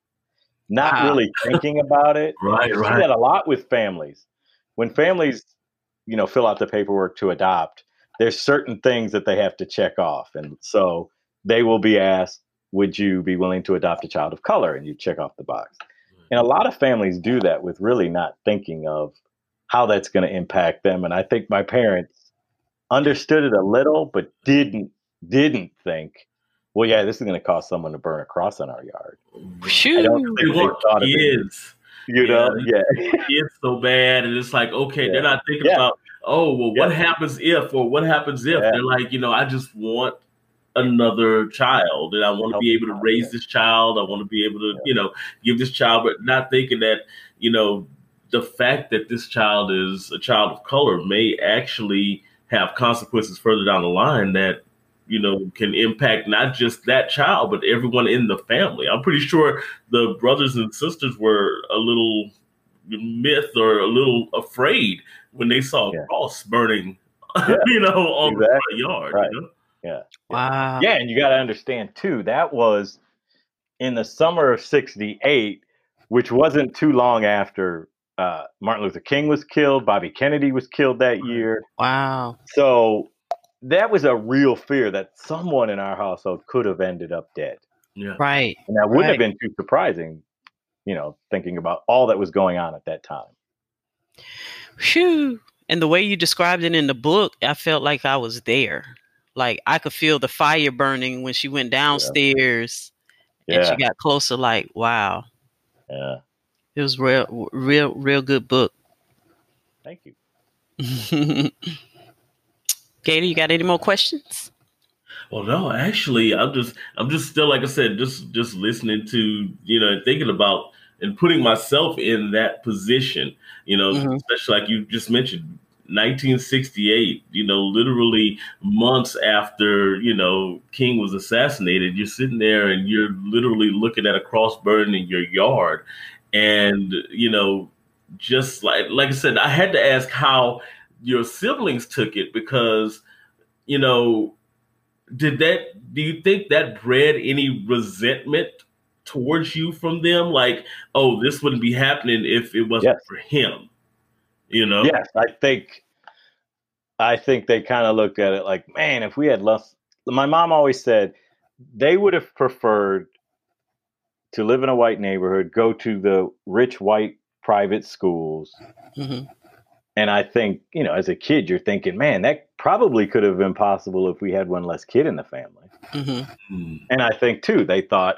Speaker 5: Not
Speaker 4: Wow.
Speaker 5: really thinking about it.
Speaker 3: Right,
Speaker 5: You see that a lot with families. When families, you know, fill out the paperwork to adopt, there's certain things that they have to check off, and so they will be asked, "Would you be willing to adopt a child of color?" And you check off the box. And a mm. lot of families do that with really not thinking of how that's going to impact them. And I think my parents understood it a little, but didn't didn't think, well, yeah, this is going to cause someone to burn a cross on our yard. I
Speaker 4: Shoo.
Speaker 5: don't think they
Speaker 3: want
Speaker 5: thought of it. You know, yeah,
Speaker 3: Kids so bad, and it's like, okay,
Speaker 5: Yeah.
Speaker 3: they're not thinking
Speaker 5: Yeah.
Speaker 3: about, oh, well, what happens if, or what happens if?
Speaker 5: Yeah.
Speaker 3: They're like, you know, I just want another child, and I want to be able to raise this child. I want to be able to, you know, give this child, but not thinking that, you know, the fact that this child is a child of color may actually have consequences further down the line that you know can impact not just that child but everyone in the family i'm pretty sure the brothers and sisters were a little myth or a little afraid when they saw a
Speaker 5: Yeah.
Speaker 3: cross burning
Speaker 5: Yeah,
Speaker 3: you know on the
Speaker 5: exactly.
Speaker 3: front yard
Speaker 5: Right.
Speaker 3: you know?
Speaker 4: Wow.
Speaker 5: yeah, and you got to understand too. That was in the summer of '68, which wasn't too long after uh, Martin Luther King was killed. Bobby Kennedy was killed that year.
Speaker 4: Wow.
Speaker 5: So that was a real fear that someone in our household could have ended up dead.
Speaker 3: yeah
Speaker 4: Right.
Speaker 5: And that wouldn't have been too surprising, you know, thinking about all that was going on at that time.
Speaker 4: Phew. And the way you described it in the book, I felt like I was there. Like I could feel the fire burning when she went downstairs and
Speaker 5: Yeah.
Speaker 4: she got closer. Like, wow.
Speaker 5: Yeah.
Speaker 4: It was real, real, real good book.
Speaker 5: Thank you.
Speaker 4: Gator, you got any more questions?
Speaker 3: Well, no, actually, I'm just, I'm just still, like I said, just, just listening to, you know, thinking about and putting myself in that position, you know,
Speaker 4: Mhm.
Speaker 3: especially like you just mentioned, 1968, you know, literally months after, you know, King was assassinated, you're sitting there and you're literally looking at a cross burning in your yard. And, you know, just like, like I said, I had to ask how your siblings took it because, you know, did that do you think that bred any resentment towards you from them like oh this wouldn't be happening if it wasn't
Speaker 5: Yes.
Speaker 3: for him you know
Speaker 5: Yes, I think I think they kind of looked at it like, man, if we had less my mom always said they would have preferred to live in a white neighborhood, go to the rich white private schools.
Speaker 4: hmm
Speaker 5: And I think, you know, as a kid, you're thinking, man, that probably could have been possible if we had one less kid in the family.
Speaker 4: hmm
Speaker 3: Hmm.
Speaker 5: And I think too, they thought,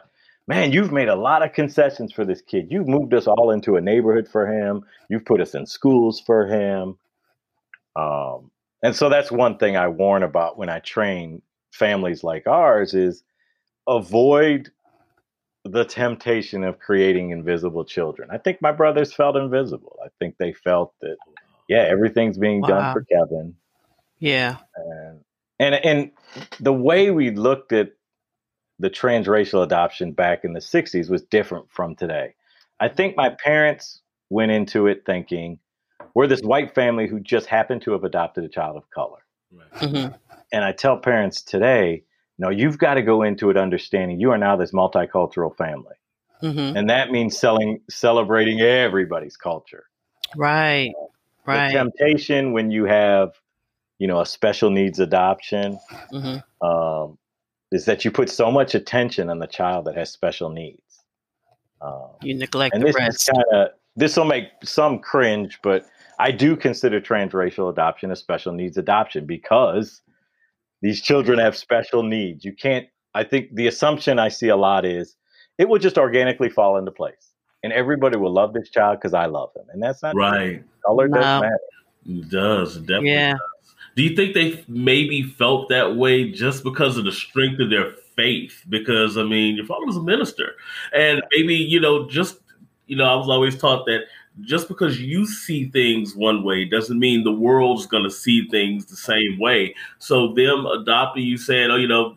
Speaker 5: man, you've made a lot of concessions for this kid. You've moved us all into a neighborhood for him. You've put us in schools for him. Um, and so that's one thing I warn about when I train families like ours is avoid the temptation of creating invisible children. I think my brothers felt invisible. I think they felt that yeah, everything's being done for Kevin.
Speaker 4: Yeah.
Speaker 5: and and and the way we looked at the transracial adoption back in the 60s was different from today. I think my parents went into it thinking we're this white family who just happened to have adopted a child of color.
Speaker 3: Right.
Speaker 4: hmm
Speaker 5: And I tell parents today, no, you've got to go into it understanding you are now this multicultural family.
Speaker 4: hmm
Speaker 5: And that means selling celebrating everybody's culture.
Speaker 4: Right.
Speaker 5: The
Speaker 4: Right.
Speaker 5: temptation when you have, you know, a special needs adoption
Speaker 4: hmm
Speaker 5: um, is that you put so much attention on the child that has special needs. Um,
Speaker 4: You neglect
Speaker 5: and
Speaker 4: the
Speaker 5: this
Speaker 4: rest.
Speaker 5: kind of this will make some cringe, but I do consider transracial adoption a special needs adoption because these children have special needs. You can't. I think the assumption I see a lot is it will just organically fall into place, and everybody will love this child because I love him, and that's not true.
Speaker 3: Right.
Speaker 5: Color
Speaker 4: No.
Speaker 5: doesn't matter.
Speaker 3: It does. Definitely
Speaker 4: Yeah.
Speaker 3: does. Do you think they maybe felt that way just because of the strength of their faith? Because I mean, your father was a minister, and maybe you know, just you know, I was always taught that just because you see things one way doesn't mean the world's going to see things the same way. So them adopting you, saying, "Oh, you know."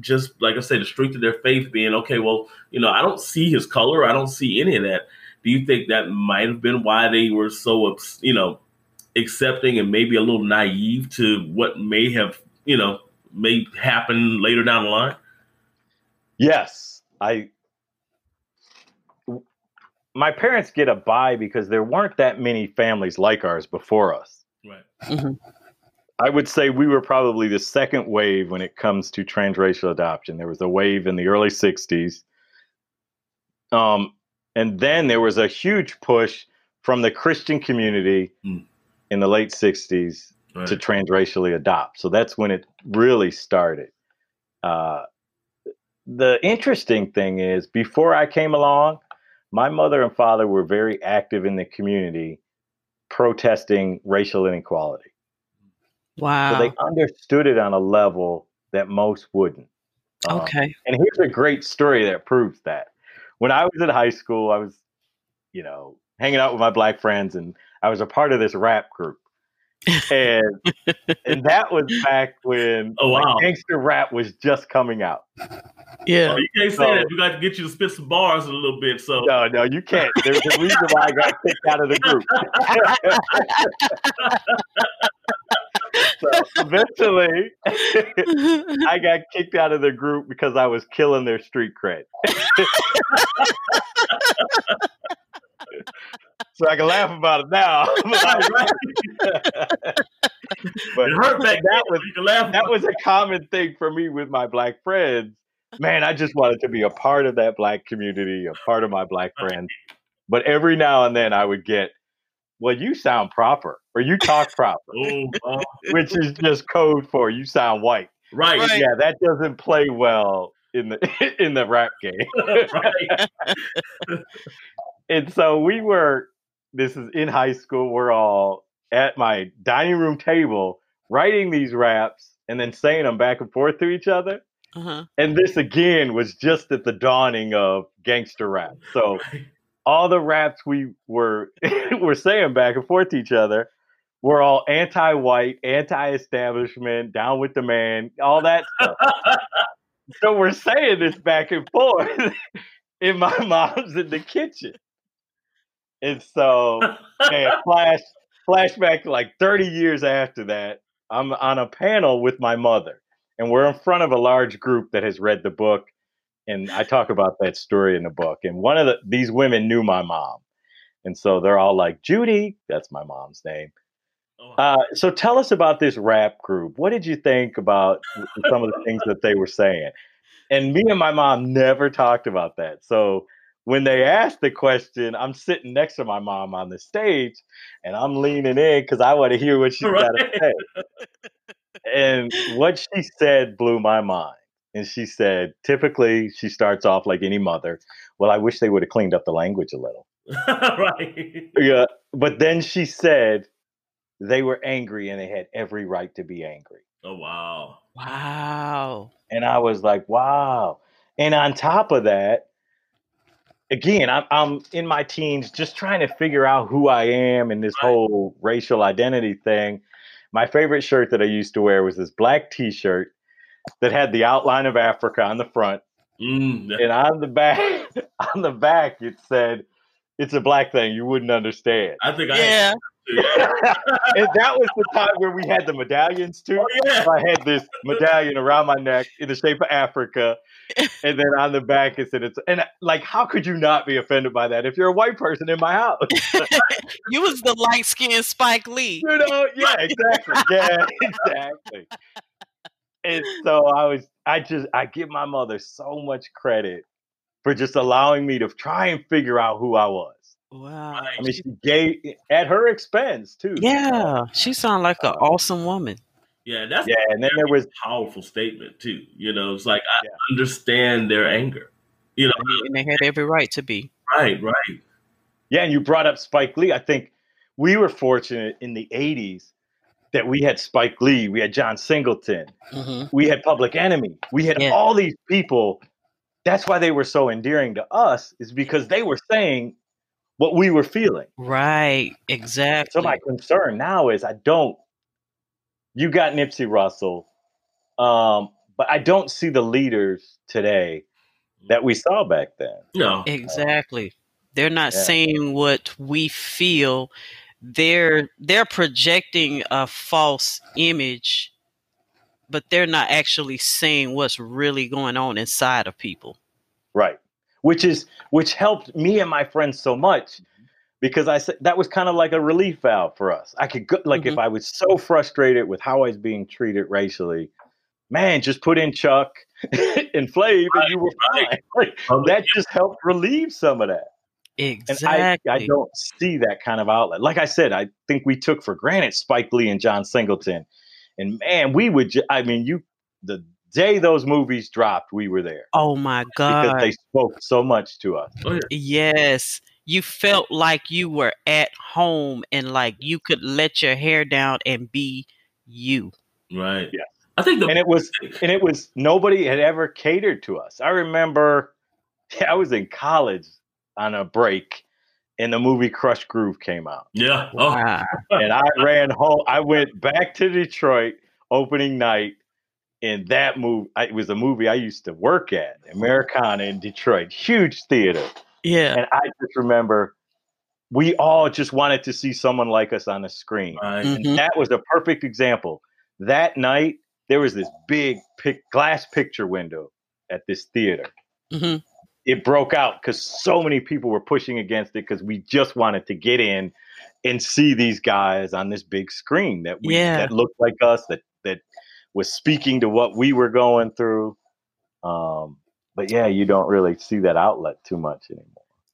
Speaker 3: Just like I said, the strength of their faith being okay. Well, you know, I don't see his color. I don't see any of that. Do you think that might have been why they were so, you know, accepting and maybe a little naive to what may have, you know, may happen later down the line?
Speaker 5: Yes, I. My parents get a buy because there weren't that many families like ours before us.
Speaker 3: Right.
Speaker 4: hmm
Speaker 5: I would say we were probably the second wave when it comes to transracial adoption. There was a wave in the early 60s. Um, and then there was a huge push from the Christian community
Speaker 3: Mm.
Speaker 5: in the late 60s
Speaker 3: Right.
Speaker 5: to transracially adopt. So that's when it really started. Uh, the interesting thing is, before I came along, my mother and father were very active in the community protesting racial inequality.
Speaker 4: Wow.
Speaker 5: So they understood it on a level that most wouldn't. Um,
Speaker 4: okay.
Speaker 5: and here's a great story that proves that. When I was in high school, I was, you know, hanging out with my black friends, and I was a part of this rap group. And and that was back when
Speaker 3: Oh,
Speaker 5: like,
Speaker 3: wow.
Speaker 5: gangster rap was just coming out.
Speaker 4: Yeah.
Speaker 3: Oh, you can't say
Speaker 5: So-
Speaker 3: that. We got to get you to spit some bars a little bit. So
Speaker 5: No, no, you can't. There's a reason why I got kicked out of the group. so eventually, I got kicked out of the group because I was killing their street cred. so I can laugh about it now. but
Speaker 3: it hurt back
Speaker 5: that was
Speaker 3: but you can laugh.
Speaker 5: that was a common thing for me with my black friends. Man, I just wanted to be a part of that black community, a part of my black friends. But every now and then I would get, well, you sound proper or you talk proper,
Speaker 3: Oh,
Speaker 5: which is just code for you sound white.
Speaker 3: right,
Speaker 4: Right.
Speaker 5: Yeah, that doesn't play well in the in the rap game. and so we were this is in high school we're all at my dining room table writing these raps and then saying them back and forth to each other
Speaker 4: Uh-huh.
Speaker 5: and this again was just at the dawning of gangster rap so all the raps we were were saying back and forth to each other were all anti-white anti-establishment down with the man all that stuff. So we're saying this back and forth and my mom's in the kitchen. And so man, flash flashback like 30 years after that i'm on a panel with my mother and we're in front of a large group that has read the book and i talk about that story in the book and one of the, these women knew my mom and so they're all like judy that's my mom's name.
Speaker 3: Oh,
Speaker 5: uh, so tell us about this rap group. What did you think about some of the things that they were saying? And me and my mom never talked about that. So when they asked the question, I'm sitting next to my mom on the stage and I'm leaning in because I want to hear what she's got to say. And what she said blew my mind. And she said, typically, she starts off like any mother. Well, I wish they would have cleaned up the language a little.
Speaker 3: right.
Speaker 5: Yeah. But then she said, they were angry and they had every right to be angry.
Speaker 3: Oh wow.
Speaker 4: Wow.
Speaker 5: And I was like, wow. And on top of that, again, I'm, I'm in my teens just trying to figure out who I am in this
Speaker 3: Right.
Speaker 5: whole racial identity thing. My favorite shirt that I used to wear was this black t shirt that had the outline of Africa on the front.
Speaker 3: Mm,
Speaker 5: And on the back, on the back, it said, "It's a black thing. You wouldn't understand."
Speaker 3: I think I
Speaker 4: Yeah.
Speaker 5: and that was the time where we had the medallions too.
Speaker 3: Oh, yeah.
Speaker 5: So I had this medallion around my neck in the shape of Africa, and then on the back it said it's. And like, how could you not be offended by that if you're a white person in my house?
Speaker 4: You was the light skinned Spike Lee.
Speaker 5: you know? Yeah, exactly. Yeah, exactly. And so I was. I just. I give my mother so much credit for just allowing me to try and figure out who I was.
Speaker 4: Wow.
Speaker 5: I mean, she gave at her expense too.
Speaker 4: Yeah, she sounded like an uh, awesome woman.
Speaker 3: yeah, that's
Speaker 5: Yeah, and then there was
Speaker 3: a powerful statement too. You know, it's like I
Speaker 5: Yeah.
Speaker 3: understand their anger. You know,
Speaker 4: And they had every right to be.
Speaker 3: right, right.
Speaker 5: Yeah, and you brought up Spike Lee. I think we were fortunate in the 80s that we had Spike Lee, we had John Singleton,
Speaker 4: hmm
Speaker 5: we had Public Enemy, we had
Speaker 4: Yeah.
Speaker 5: all these people. That's why they were so endearing to us, is because they were saying what we were feeling.
Speaker 4: Right. Exactly.
Speaker 5: So my concern now is I don't. You got Nipsey Hussle, um, but I don't see the leaders today that we saw back then.
Speaker 3: No,
Speaker 4: Exactly. They're not
Speaker 5: Yeah.
Speaker 4: saying what we feel. They're they're projecting a false image, but they're not actually seeing what's really going on inside of people.
Speaker 5: Right. Which is which helped me and my friends so much because I said that was kind of like a relief valve for us. I could go, like if mm-hmm. I was so frustrated with how I was being treated racially, man, just put in Chuck and Flav and you were
Speaker 3: Right,
Speaker 5: fine. Like, that just helped relieve some of that. And
Speaker 4: Exactly.
Speaker 5: I, I don't see that kind of outlet. Like I said, I think we took for granted Spike Lee and John Singleton. And man, we would, ju- I mean, you, the day those movies dropped, we were there
Speaker 4: oh my God.
Speaker 5: because
Speaker 4: God.
Speaker 5: they spoke so much to us.
Speaker 3: Oh.
Speaker 4: Yes. You felt like you were at home and like you could let your hair down and be you.
Speaker 3: right.
Speaker 5: Yeah.
Speaker 3: I think the
Speaker 5: and it was and it was nobody had ever catered to us. I remember I was in college on a break and the movie Krush Groove came out.
Speaker 3: yeah. Oh,
Speaker 4: Wow.
Speaker 5: And I ran home. I went back to Detroit opening night and that movie it was a movie I used to work at, Americana in Detroit, huge theater.
Speaker 4: Yeah.
Speaker 5: And I just remember we all just wanted to see someone like us on the screen.
Speaker 3: right.
Speaker 4: Mhm.
Speaker 5: that was a perfect example. That night, there was this big pic- glass picture window at this theater.
Speaker 4: Mhm.
Speaker 5: It broke out because so many people were pushing against it because we just wanted to get in and see these guys on this big screen that we
Speaker 4: Yeah.
Speaker 5: that looked like us that that was speaking to what we were going through. Um, but yeah, you don't really see that outlet too much anymore.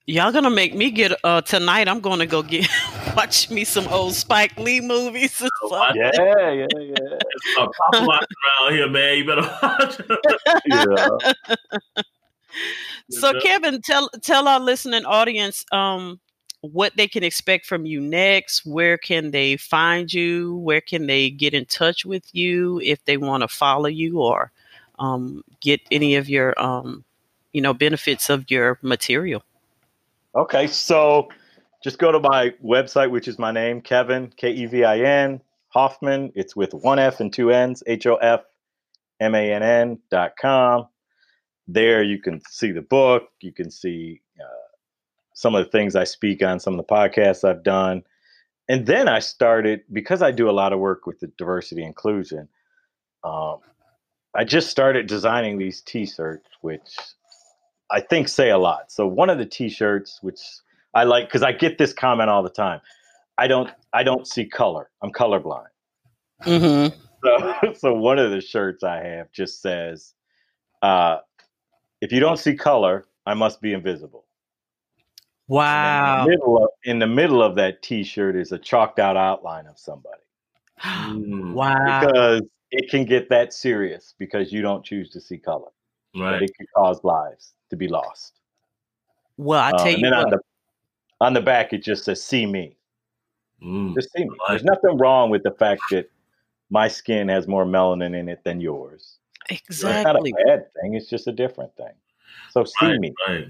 Speaker 4: Y'all gonna make me get uh tonight. I'm gonna go get watch me some old Spike Lee movies. or
Speaker 3: Oh,
Speaker 4: something.
Speaker 5: Yeah, yeah, yeah.
Speaker 3: It's a pop around here, man. You better watch.
Speaker 5: yeah.
Speaker 4: So Kevin, tell tell our listening audience um what they can expect from you next. Where can they find you? Where can they get in touch with you if they want to follow you or um, get any of your um, you know benefits of your material?
Speaker 5: Okay, so just go to my website, which is my name, Kevin, K E V I N, Hofmann. It's with one F and two N's, H O F M A N N dot com. There you can see the book, you can see uh, some of the things I speak on, some of the podcasts I've done. And then I started, because I do a lot of work with the diversity inclusion, um, I just started designing these t shirts, which I think say a lot. So one of the t-shirts, which I like, because I get this comment all the time. I don't, I don't see color. I'm colorblind.
Speaker 4: Mm-hmm.
Speaker 5: So, so one of the shirts I have just says, uh, "If you don't see color, I must be invisible."
Speaker 4: Wow.
Speaker 5: In the, middle of, in the middle of that T-shirt is a chalked out outline of somebody
Speaker 3: Mm,
Speaker 4: wow.
Speaker 5: because it can get that serious because you don't choose to see color. But
Speaker 3: right.
Speaker 5: it can cause lives to be lost.
Speaker 4: Well, I
Speaker 5: Uh,
Speaker 4: tell
Speaker 5: and
Speaker 4: you
Speaker 5: then on the on the back it just says "See me."
Speaker 3: Mm,
Speaker 5: Just see me.
Speaker 3: Right.
Speaker 5: There's nothing wrong with the fact that my skin has more melanin in it than yours. It's not a
Speaker 4: Exactly.
Speaker 5: bad thing. It's just a different thing. So see
Speaker 3: right,
Speaker 5: me.
Speaker 3: right.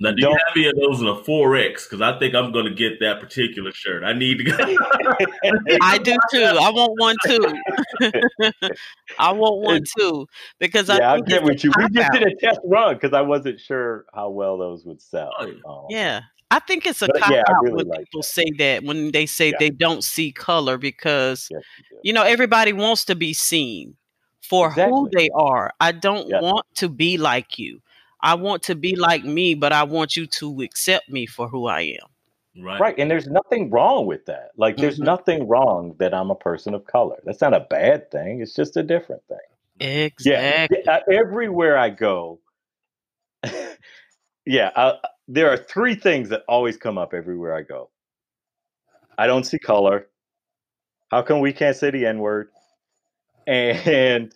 Speaker 3: Now, do you
Speaker 5: Don't-
Speaker 3: have any of those in a 4X? Because I think I'm going to get that particular shirt. I need to go.
Speaker 4: I do too. I want one too. I want one too because
Speaker 5: yeah,
Speaker 4: I
Speaker 5: I get
Speaker 4: it's a
Speaker 5: with you. We just
Speaker 4: cop-out.
Speaker 5: did a test run because I wasn't sure how well those would sell.
Speaker 3: Oh, yeah.
Speaker 5: Um,
Speaker 4: Yeah. I think it's a
Speaker 5: But,
Speaker 4: cop
Speaker 5: yeah, I
Speaker 4: out
Speaker 5: really
Speaker 4: when
Speaker 5: like
Speaker 4: people
Speaker 5: that.
Speaker 4: say that when they say
Speaker 5: Yeah.
Speaker 4: they don't see color because
Speaker 5: yes, you
Speaker 4: know everybody wants to be seen for who they are. I don't
Speaker 5: Yeah.
Speaker 4: want to be like you. I want to be like me, but I want you to accept me for who I am.
Speaker 3: Right.
Speaker 5: Right, and there's nothing wrong with that. Like, there's
Speaker 4: Mhm.
Speaker 5: nothing wrong that I'm a person of color. That's not a bad thing. It's just a different thing.
Speaker 4: Exactly.
Speaker 5: yeah, uh, everywhere I go, yeah, uh, there are three things that always come up everywhere I go. I don't see color. How come we can't say the N word? And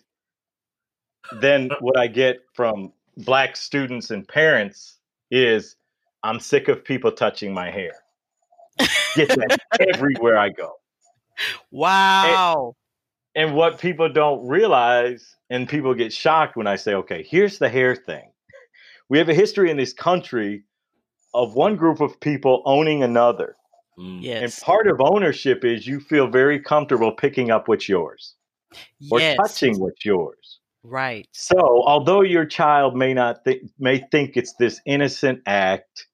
Speaker 5: then what I get from black students and parents is I'm sick of people touching my hair. Get that everywhere I go.
Speaker 4: Wow.
Speaker 5: And what people don't realize, and people get shocked when I say, okay, here's the hair thing. We have a history in this country of one group of people owning another.
Speaker 3: Mm.
Speaker 5: And part of ownership is you feel very comfortable picking up what's yours or
Speaker 4: yes.
Speaker 5: touching what's yours.
Speaker 4: Right.
Speaker 5: So, although your child may not think may think it's this innocent act,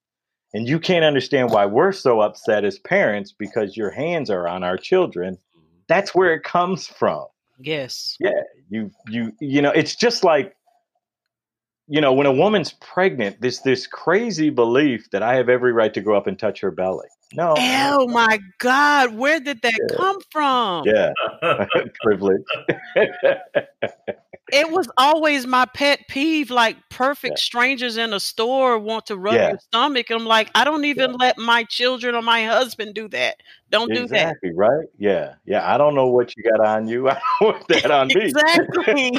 Speaker 5: and you can't understand why we're so upset as parents because your hands are on our children, mm-hmm. that's where it comes from.
Speaker 4: Yes. Yeah.
Speaker 5: You you you know it's just like you know when a woman's pregnant there's this crazy belief that i have every right to go up and touch her belly no
Speaker 4: Oh my God. Where did that
Speaker 5: Yeah.
Speaker 4: come from?
Speaker 5: yeah privilege
Speaker 4: It was always my pet peeve. Like perfect
Speaker 5: Yeah.
Speaker 4: strangers in a store want to rub
Speaker 5: Yeah.
Speaker 4: your stomach. I'm like, I don't even let my children or my husband do that. Don't do that.
Speaker 5: exactly right yeah yeah i don't know what you got on you i don't want that on me
Speaker 4: Exactly.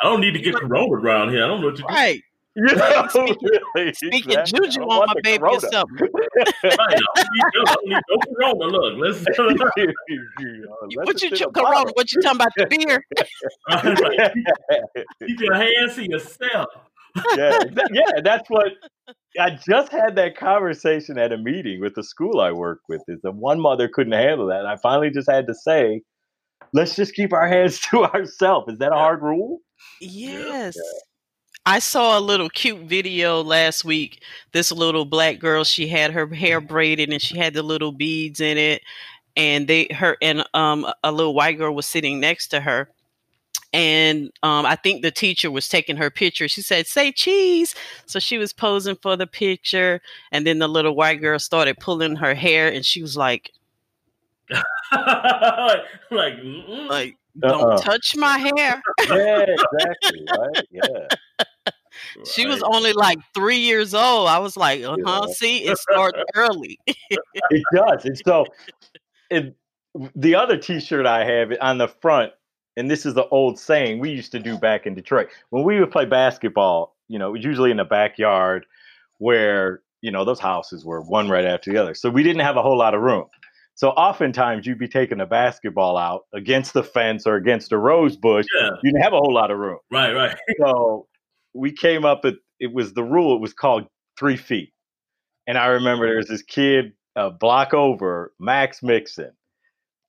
Speaker 3: I don't need to get corona around here. I don't know what to do.
Speaker 4: Right.
Speaker 5: you know,
Speaker 4: Speaking-
Speaker 5: really,
Speaker 4: Speaking
Speaker 5: exactly.
Speaker 4: Juju on my
Speaker 5: the
Speaker 4: baby or
Speaker 5: corona.
Speaker 4: something.
Speaker 3: Right, I don't need, no- I don't need no corona. Look, let's
Speaker 5: uh,
Speaker 4: You
Speaker 5: let
Speaker 4: What
Speaker 5: us
Speaker 4: you
Speaker 5: in
Speaker 4: ch- corona?
Speaker 5: bottle.
Speaker 4: What you talking about the beer?
Speaker 3: Keep your hands to yourself.
Speaker 5: yeah, exa- yeah, that's what I just had that conversation at a meeting with the school I work with. Is that one mother couldn't handle that. And I finally just had to say, let's just keep our hands to ourselves. Is that a hard rule?
Speaker 4: Yes. I saw a little cute video last week. This little black girl, she had her hair braided and she had the little beads in it. And they her and um a little white girl was sitting next to her. And um, I think the teacher was taking her picture. She said, "Say cheese." So she was posing for the picture, and then the little white girl started pulling her hair, and she was like,
Speaker 3: like, mm-mm.
Speaker 4: "Like, don't
Speaker 5: Uh-uh.
Speaker 4: touch my hair."
Speaker 5: Yeah, exactly. right? Yeah.
Speaker 4: She was only like three years old. I was like, uh huh.
Speaker 5: Yeah.
Speaker 4: See, it starts early.
Speaker 5: It does. And so it, the other t-shirt I have on the front, and this is the old saying we used to do back in Detroit. When we would play basketball, you know, it was usually in the backyard where, you know, those houses were one right after the other. So we didn't have a whole lot of room. So oftentimes you'd be taking a basketball out against the fence or against a rose bush.
Speaker 3: Yeah,
Speaker 5: You didn't have a whole lot of room.
Speaker 3: right, right.
Speaker 5: So we came up with it was the rule, it was called three feet. And I remember there was this kid a block over, Max Mixon.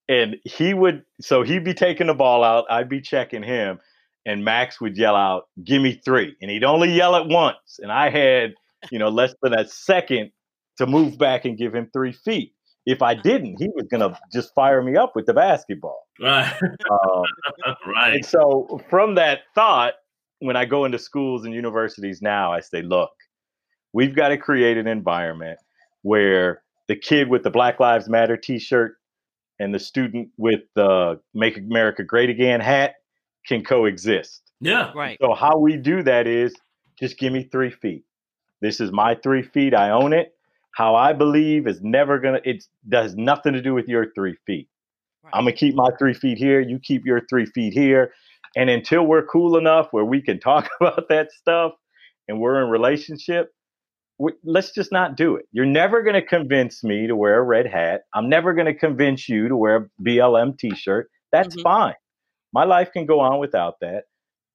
Speaker 5: And he would so he'd be taking the ball out, I'd be checking him, and Max would yell out, Give me three. And he'd only yell it once. And I had, you know, less than a second to move back and give him three feet. If I didn't, he was gonna just fire me up with the basketball.
Speaker 3: Right,
Speaker 5: Um,
Speaker 3: right.
Speaker 5: and so from that thought, when I go into schools and universities now, I say, look, we've got to create an environment where the kid with the Black Lives Matter t-shirt and the student with the Make America Great Again hat can coexist.
Speaker 3: Yeah,
Speaker 4: right.
Speaker 5: So how we do that is just give me three feet. This is my three feet. I own it. How I believe is never gonna. It does nothing to do with your three feet. I'm gonna keep my three feet here. You keep your three feet here. And until we're cool enough where we can talk about that stuff and we're in relationship, we, let's just not do it. You're never gonna convince me to wear a red hat. I'm never gonna convince you to wear a BLM T-shirt. That's
Speaker 4: Mhm.
Speaker 5: fine. My life can go on without that.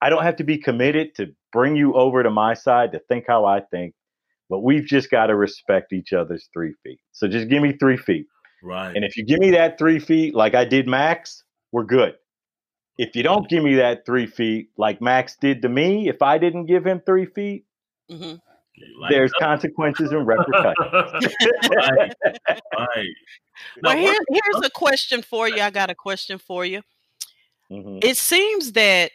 Speaker 5: I don't have to be committed to bring you over to my side to think how I think, but we've just got to respect each other's three feet. So just give me three feet.
Speaker 3: Right.
Speaker 5: And if you give me that three feet like I did Max, we're good. If you don't give me that three feet like Max did to me, if I didn't give him three feet,
Speaker 4: hmm
Speaker 3: Like-
Speaker 5: there's consequences and repercussions.
Speaker 3: right. Right.
Speaker 4: Well, here, here's a question for you. I got a question for you.
Speaker 5: Mhm.
Speaker 4: It seems that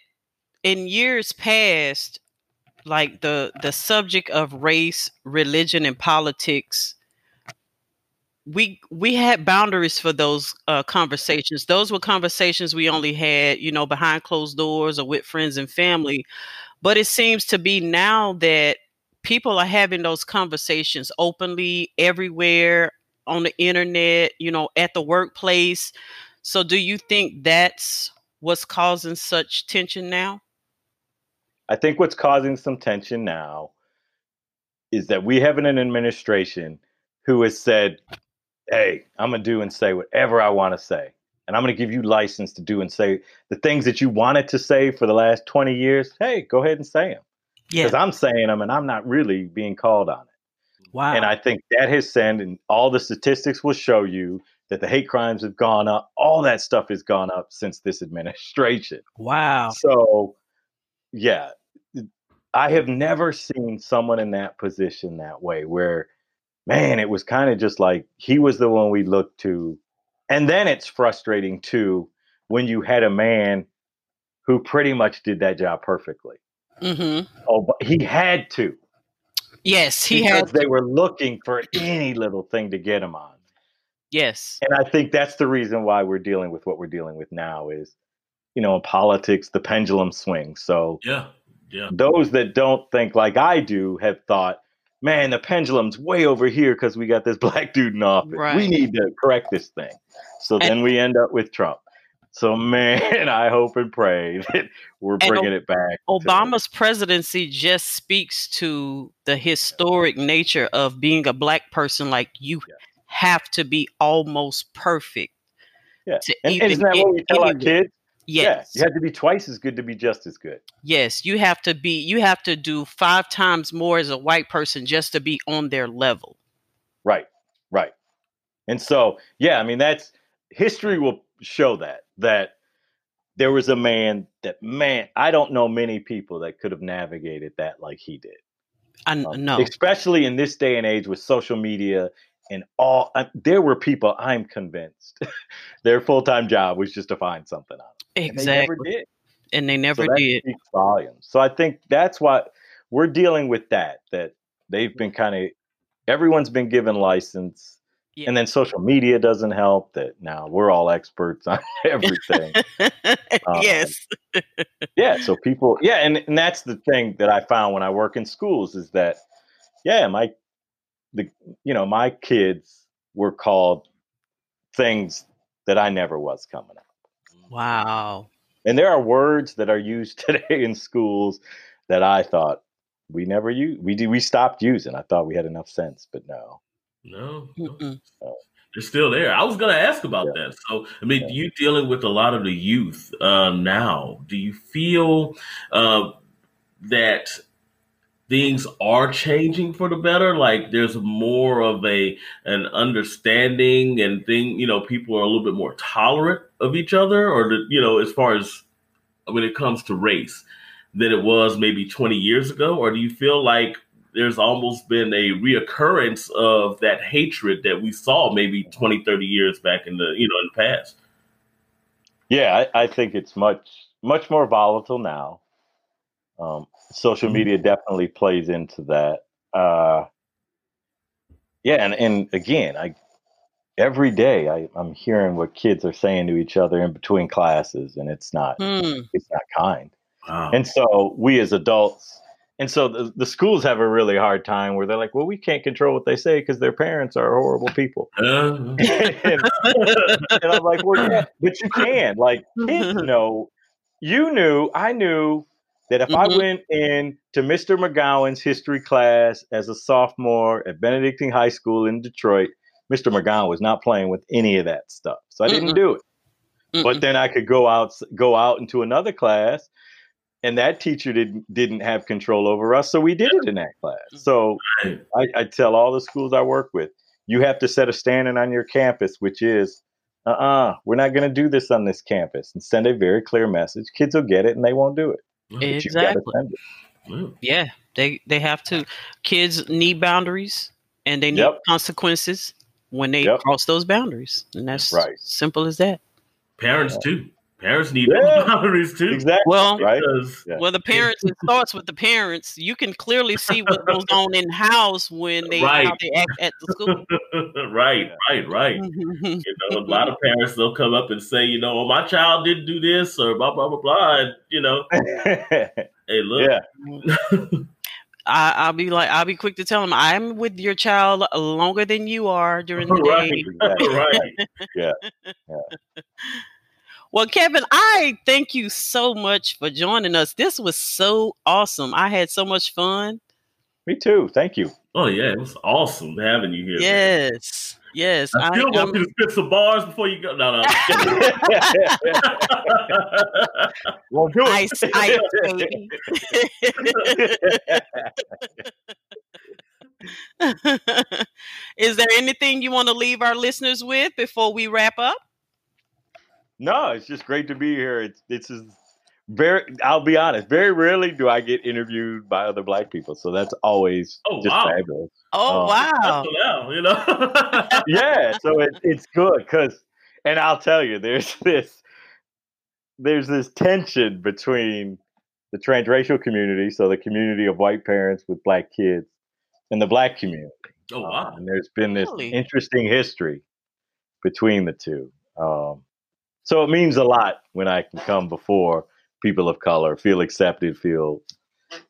Speaker 4: in years past, like the the subject of race, religion, and politics, we we had boundaries for those uh, conversations. Those were conversations we only had, you know, behind closed doors or with friends and family. But it seems to be now that people are having those conversations openly everywhere on the internet, you know, at the workplace. So do you think that's what's causing such tension now?
Speaker 5: I think what's causing some tension now is that we have an administration who has said, hey, I'm going to do and say whatever I want to say. And I'm going to give you license to do and say the things that you wanted to say for the last 20 years. Hey, go ahead and say them.
Speaker 4: Yeah.
Speaker 5: Because I'm saying them and I'm not really being called on it.
Speaker 4: Wow.
Speaker 5: And I think that has sent, and all the statistics will show you that the hate crimes have gone up. All that stuff has gone up since this administration.
Speaker 4: wow.
Speaker 5: So, yeah, I have never seen someone in that position that way where, man, it was kind of just like he was the one we looked to. And then it's frustrating too when you had a man who pretty much did that job perfectly.
Speaker 4: Mm-hmm.
Speaker 5: Oh, but he had to
Speaker 4: Yes, he
Speaker 5: because
Speaker 4: had.
Speaker 5: they were looking for any little thing to get him on.
Speaker 4: Yes.
Speaker 5: And I think that's the reason why we're dealing with what we're dealing with now is, you know, in politics, the pendulum swings. So
Speaker 3: Yeah. Yeah.
Speaker 5: those that don't think like I do have thought, man, the pendulum's way over here because we got this black dude in office. We need to correct this thing. So
Speaker 4: And-
Speaker 5: then we end up with Trump. So man, I hope and pray that we're
Speaker 4: And
Speaker 5: bringing it back. to-
Speaker 4: Obama's presidency just speaks to the historic nature of being a black person. Like you
Speaker 5: Yeah.
Speaker 4: have to be almost perfect.
Speaker 5: yeah.
Speaker 4: to
Speaker 5: And
Speaker 4: even
Speaker 5: isn't that
Speaker 4: get
Speaker 5: what we tell our kids?
Speaker 4: Yes.
Speaker 5: Yeah, you have to be twice as good to be just as good.
Speaker 4: Yes. You have to be. You have to do five times more as a white person just to be on their level.
Speaker 5: Right, right. And so, yeah, I mean, that's history will show that that there was a man that man I don't know many people that could have navigated that like he did.
Speaker 4: I
Speaker 5: Um,
Speaker 4: know.
Speaker 5: especially in this day and age with social media and all. Uh, there were people I'm convinced their full time job was just to find something on. It. And they never
Speaker 4: Exactly.
Speaker 5: did.
Speaker 4: And they never
Speaker 5: so
Speaker 4: did.
Speaker 5: speaks volumes. So I think that's why we're dealing with that. That they've been kind of everyone's been given license,
Speaker 4: Yeah.
Speaker 5: and then social media doesn't help. That now we're all experts on everything. Um,
Speaker 4: yes.
Speaker 5: yeah. So people, yeah, and and that's the thing that I found when I work in schools is that, yeah, my the you know my kids were called things that I never was coming up.
Speaker 4: Wow.
Speaker 5: And there are words that are used today in schools that I thought we never use. We do. We stopped using. I thought we had enough sense, but no.
Speaker 3: No. no. They're still there. I was going to ask about
Speaker 5: Yeah.
Speaker 3: that. So, I mean,
Speaker 5: Yeah.
Speaker 3: you dealing with a lot of the youth uh, now. Do you feel uh, that things are changing for the better? Like there's more of a an understanding and thing. You know, people are a little bit more tolerant of each other, or the, you know, as far as when it comes to race, than it was maybe 20 years ago. Or do you feel like there's almost been a reoccurrence of that hatred that we saw maybe 20, 30 years back in the, you know, in the past.
Speaker 5: Yeah, I, I think it's much much more volatile now. Um, social
Speaker 3: Mhm.
Speaker 5: media definitely plays into that. Uh, yeah, and, and again, I every day I, I'm hearing what kids are saying to each other in between classes, and it's not
Speaker 4: Hmm.
Speaker 5: it's not kind.
Speaker 3: Wow.
Speaker 5: And so we as adults, and so the, the schools have a really hard time where they're like, well, we can't control what they say because their parents are horrible people.
Speaker 3: Uh,
Speaker 5: and, and I'm like, well, yeah, but you can. Like, kids know. You knew, I knew that if I
Speaker 4: Mhm.
Speaker 5: went in to Mr. McGowan's history class as a sophomore at Benedictine High School in Detroit, Mr. McGowan was not playing with any of that stuff. So I didn't
Speaker 4: Mm-mm.
Speaker 5: do it.
Speaker 4: Mm-mm.
Speaker 5: But then I could go out go out into another class and that teacher didn't didn't have control over us, so we did it in that class. So I, I tell all the schools I work with, you have to set a standard on your campus, which is, uh-uh, we're not going to do this on this campus, and send a very clear message. Kids will get it, and they won't do it. But you've gotta
Speaker 4: Exactly.
Speaker 5: send it.
Speaker 3: Well,
Speaker 4: Yeah, they they have to. Kids need boundaries, and they need
Speaker 5: Yep.
Speaker 4: consequences when they
Speaker 5: Yep.
Speaker 4: cross those boundaries, and that's
Speaker 5: Right.
Speaker 4: simple as that.
Speaker 3: Parents too. Parents need
Speaker 5: Yeah.
Speaker 3: boundaries too.
Speaker 5: Exactly.
Speaker 4: Well,
Speaker 5: Right.
Speaker 3: Because
Speaker 5: Yeah.
Speaker 4: well, the parents it starts with the parents. You can clearly see what goes on in house when they how
Speaker 3: Right.
Speaker 4: they act at the school.
Speaker 3: right, right, right. You know, a lot of parents they'll come up and say, you know, oh, my child didn't do this or blah blah blah blah. And you know, hey, look,
Speaker 5: yeah.
Speaker 4: I, I'll be like, I'll be quick to tell them, I'm with your child longer than you are during the
Speaker 3: right,
Speaker 4: day.
Speaker 5: Exactly.
Speaker 3: right.
Speaker 4: Well, Kevin, I thank you so much for joining us. This was so awesome. I had so much fun.
Speaker 5: Me too. Thank you.
Speaker 3: Oh yeah, it was awesome having you here. man.
Speaker 4: Yes, yes.
Speaker 3: I still
Speaker 4: I,
Speaker 3: want you to spit some bars before you go. No, no.
Speaker 5: Won't do it.
Speaker 4: Ice, ice, baby. Is there anything you want to leave our listeners with before we wrap up?
Speaker 5: No, it's just great to be here. It's it's just very. I'll be honest. Very rarely do I get interviewed by other black people, so that's always
Speaker 3: Oh,
Speaker 5: just
Speaker 3: wow.
Speaker 5: fabulous.
Speaker 4: Oh,
Speaker 5: Oh.
Speaker 4: wow.
Speaker 3: So now, you know.
Speaker 5: yeah, so it, it's good because, and I'll tell you, there's this, there's this tension between the transracial community, so the community of white parents with black kids, and the black community.
Speaker 3: oh wow.
Speaker 5: Um, and there's been this
Speaker 4: Really?
Speaker 5: interesting history between the two. Um, so it means a lot when I can come before people of color, feel accepted, feel,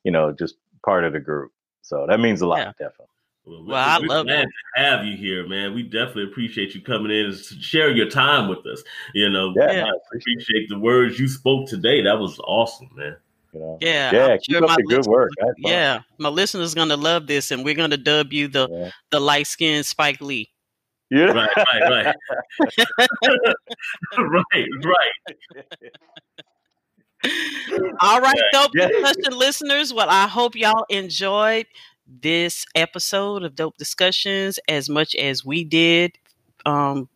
Speaker 5: you know, just part of the group. So that means a lot,
Speaker 4: Yeah.
Speaker 5: definitely.
Speaker 3: Well,
Speaker 4: Well, I
Speaker 3: we're
Speaker 4: love
Speaker 3: glad to have you here, man. We definitely appreciate you coming in and sharing your time with us. You know,
Speaker 5: Yeah,
Speaker 4: Yeah.
Speaker 5: I appreciate
Speaker 3: appreciate the words you spoke today. That was awesome, man.
Speaker 5: it, you know.
Speaker 4: Yeah,
Speaker 5: yeah,
Speaker 4: I'm
Speaker 5: keep
Speaker 4: sure
Speaker 5: up
Speaker 4: my
Speaker 5: the good
Speaker 4: listeners-
Speaker 5: work. I had fun.
Speaker 4: Yeah, my listeners gonna love this, and we're gonna dub you the
Speaker 5: Yeah.
Speaker 4: the light skinned Spike Lee.
Speaker 5: Yeah.
Speaker 3: Right, right, right. right, right.
Speaker 4: All right, dope
Speaker 5: Yeah.
Speaker 4: discussion listeners. Well, I hope y'all enjoyed this episode of Dope Discussions as much as we did. Um,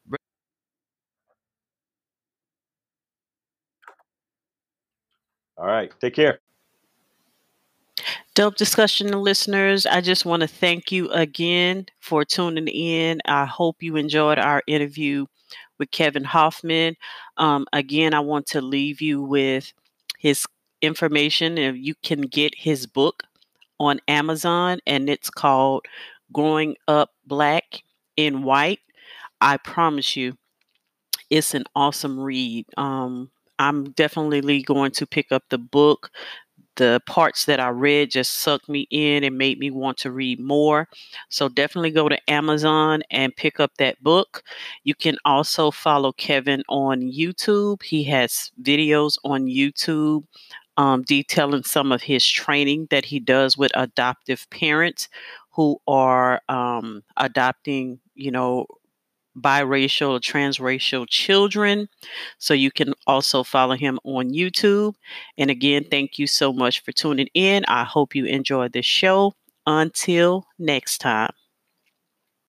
Speaker 5: All right. Take care.
Speaker 4: Dope discussion listeners, I just want to thank you again for tuning in. I hope you enjoyed our interview with Kevin Hofmann. Um, again, I want to leave you with his information. If you can get his book on Amazon, and it's called Growing Up Black in White. I promise you, it's an awesome read. Um, I'm definitely going to pick up the book the parts that I read just sucked me in and made me want to read more. So definitely go to Amazon and pick up that book. You can also follow Kevin on YouTube. He has videos on YouTube um, detailing some of his training that he does with adoptive parents who are um, adopting, you know, biracial or transracial children. So you can also follow him on YouTube. And again, thank you so much for tuning in. I hope you enjoyed this show. Until next time.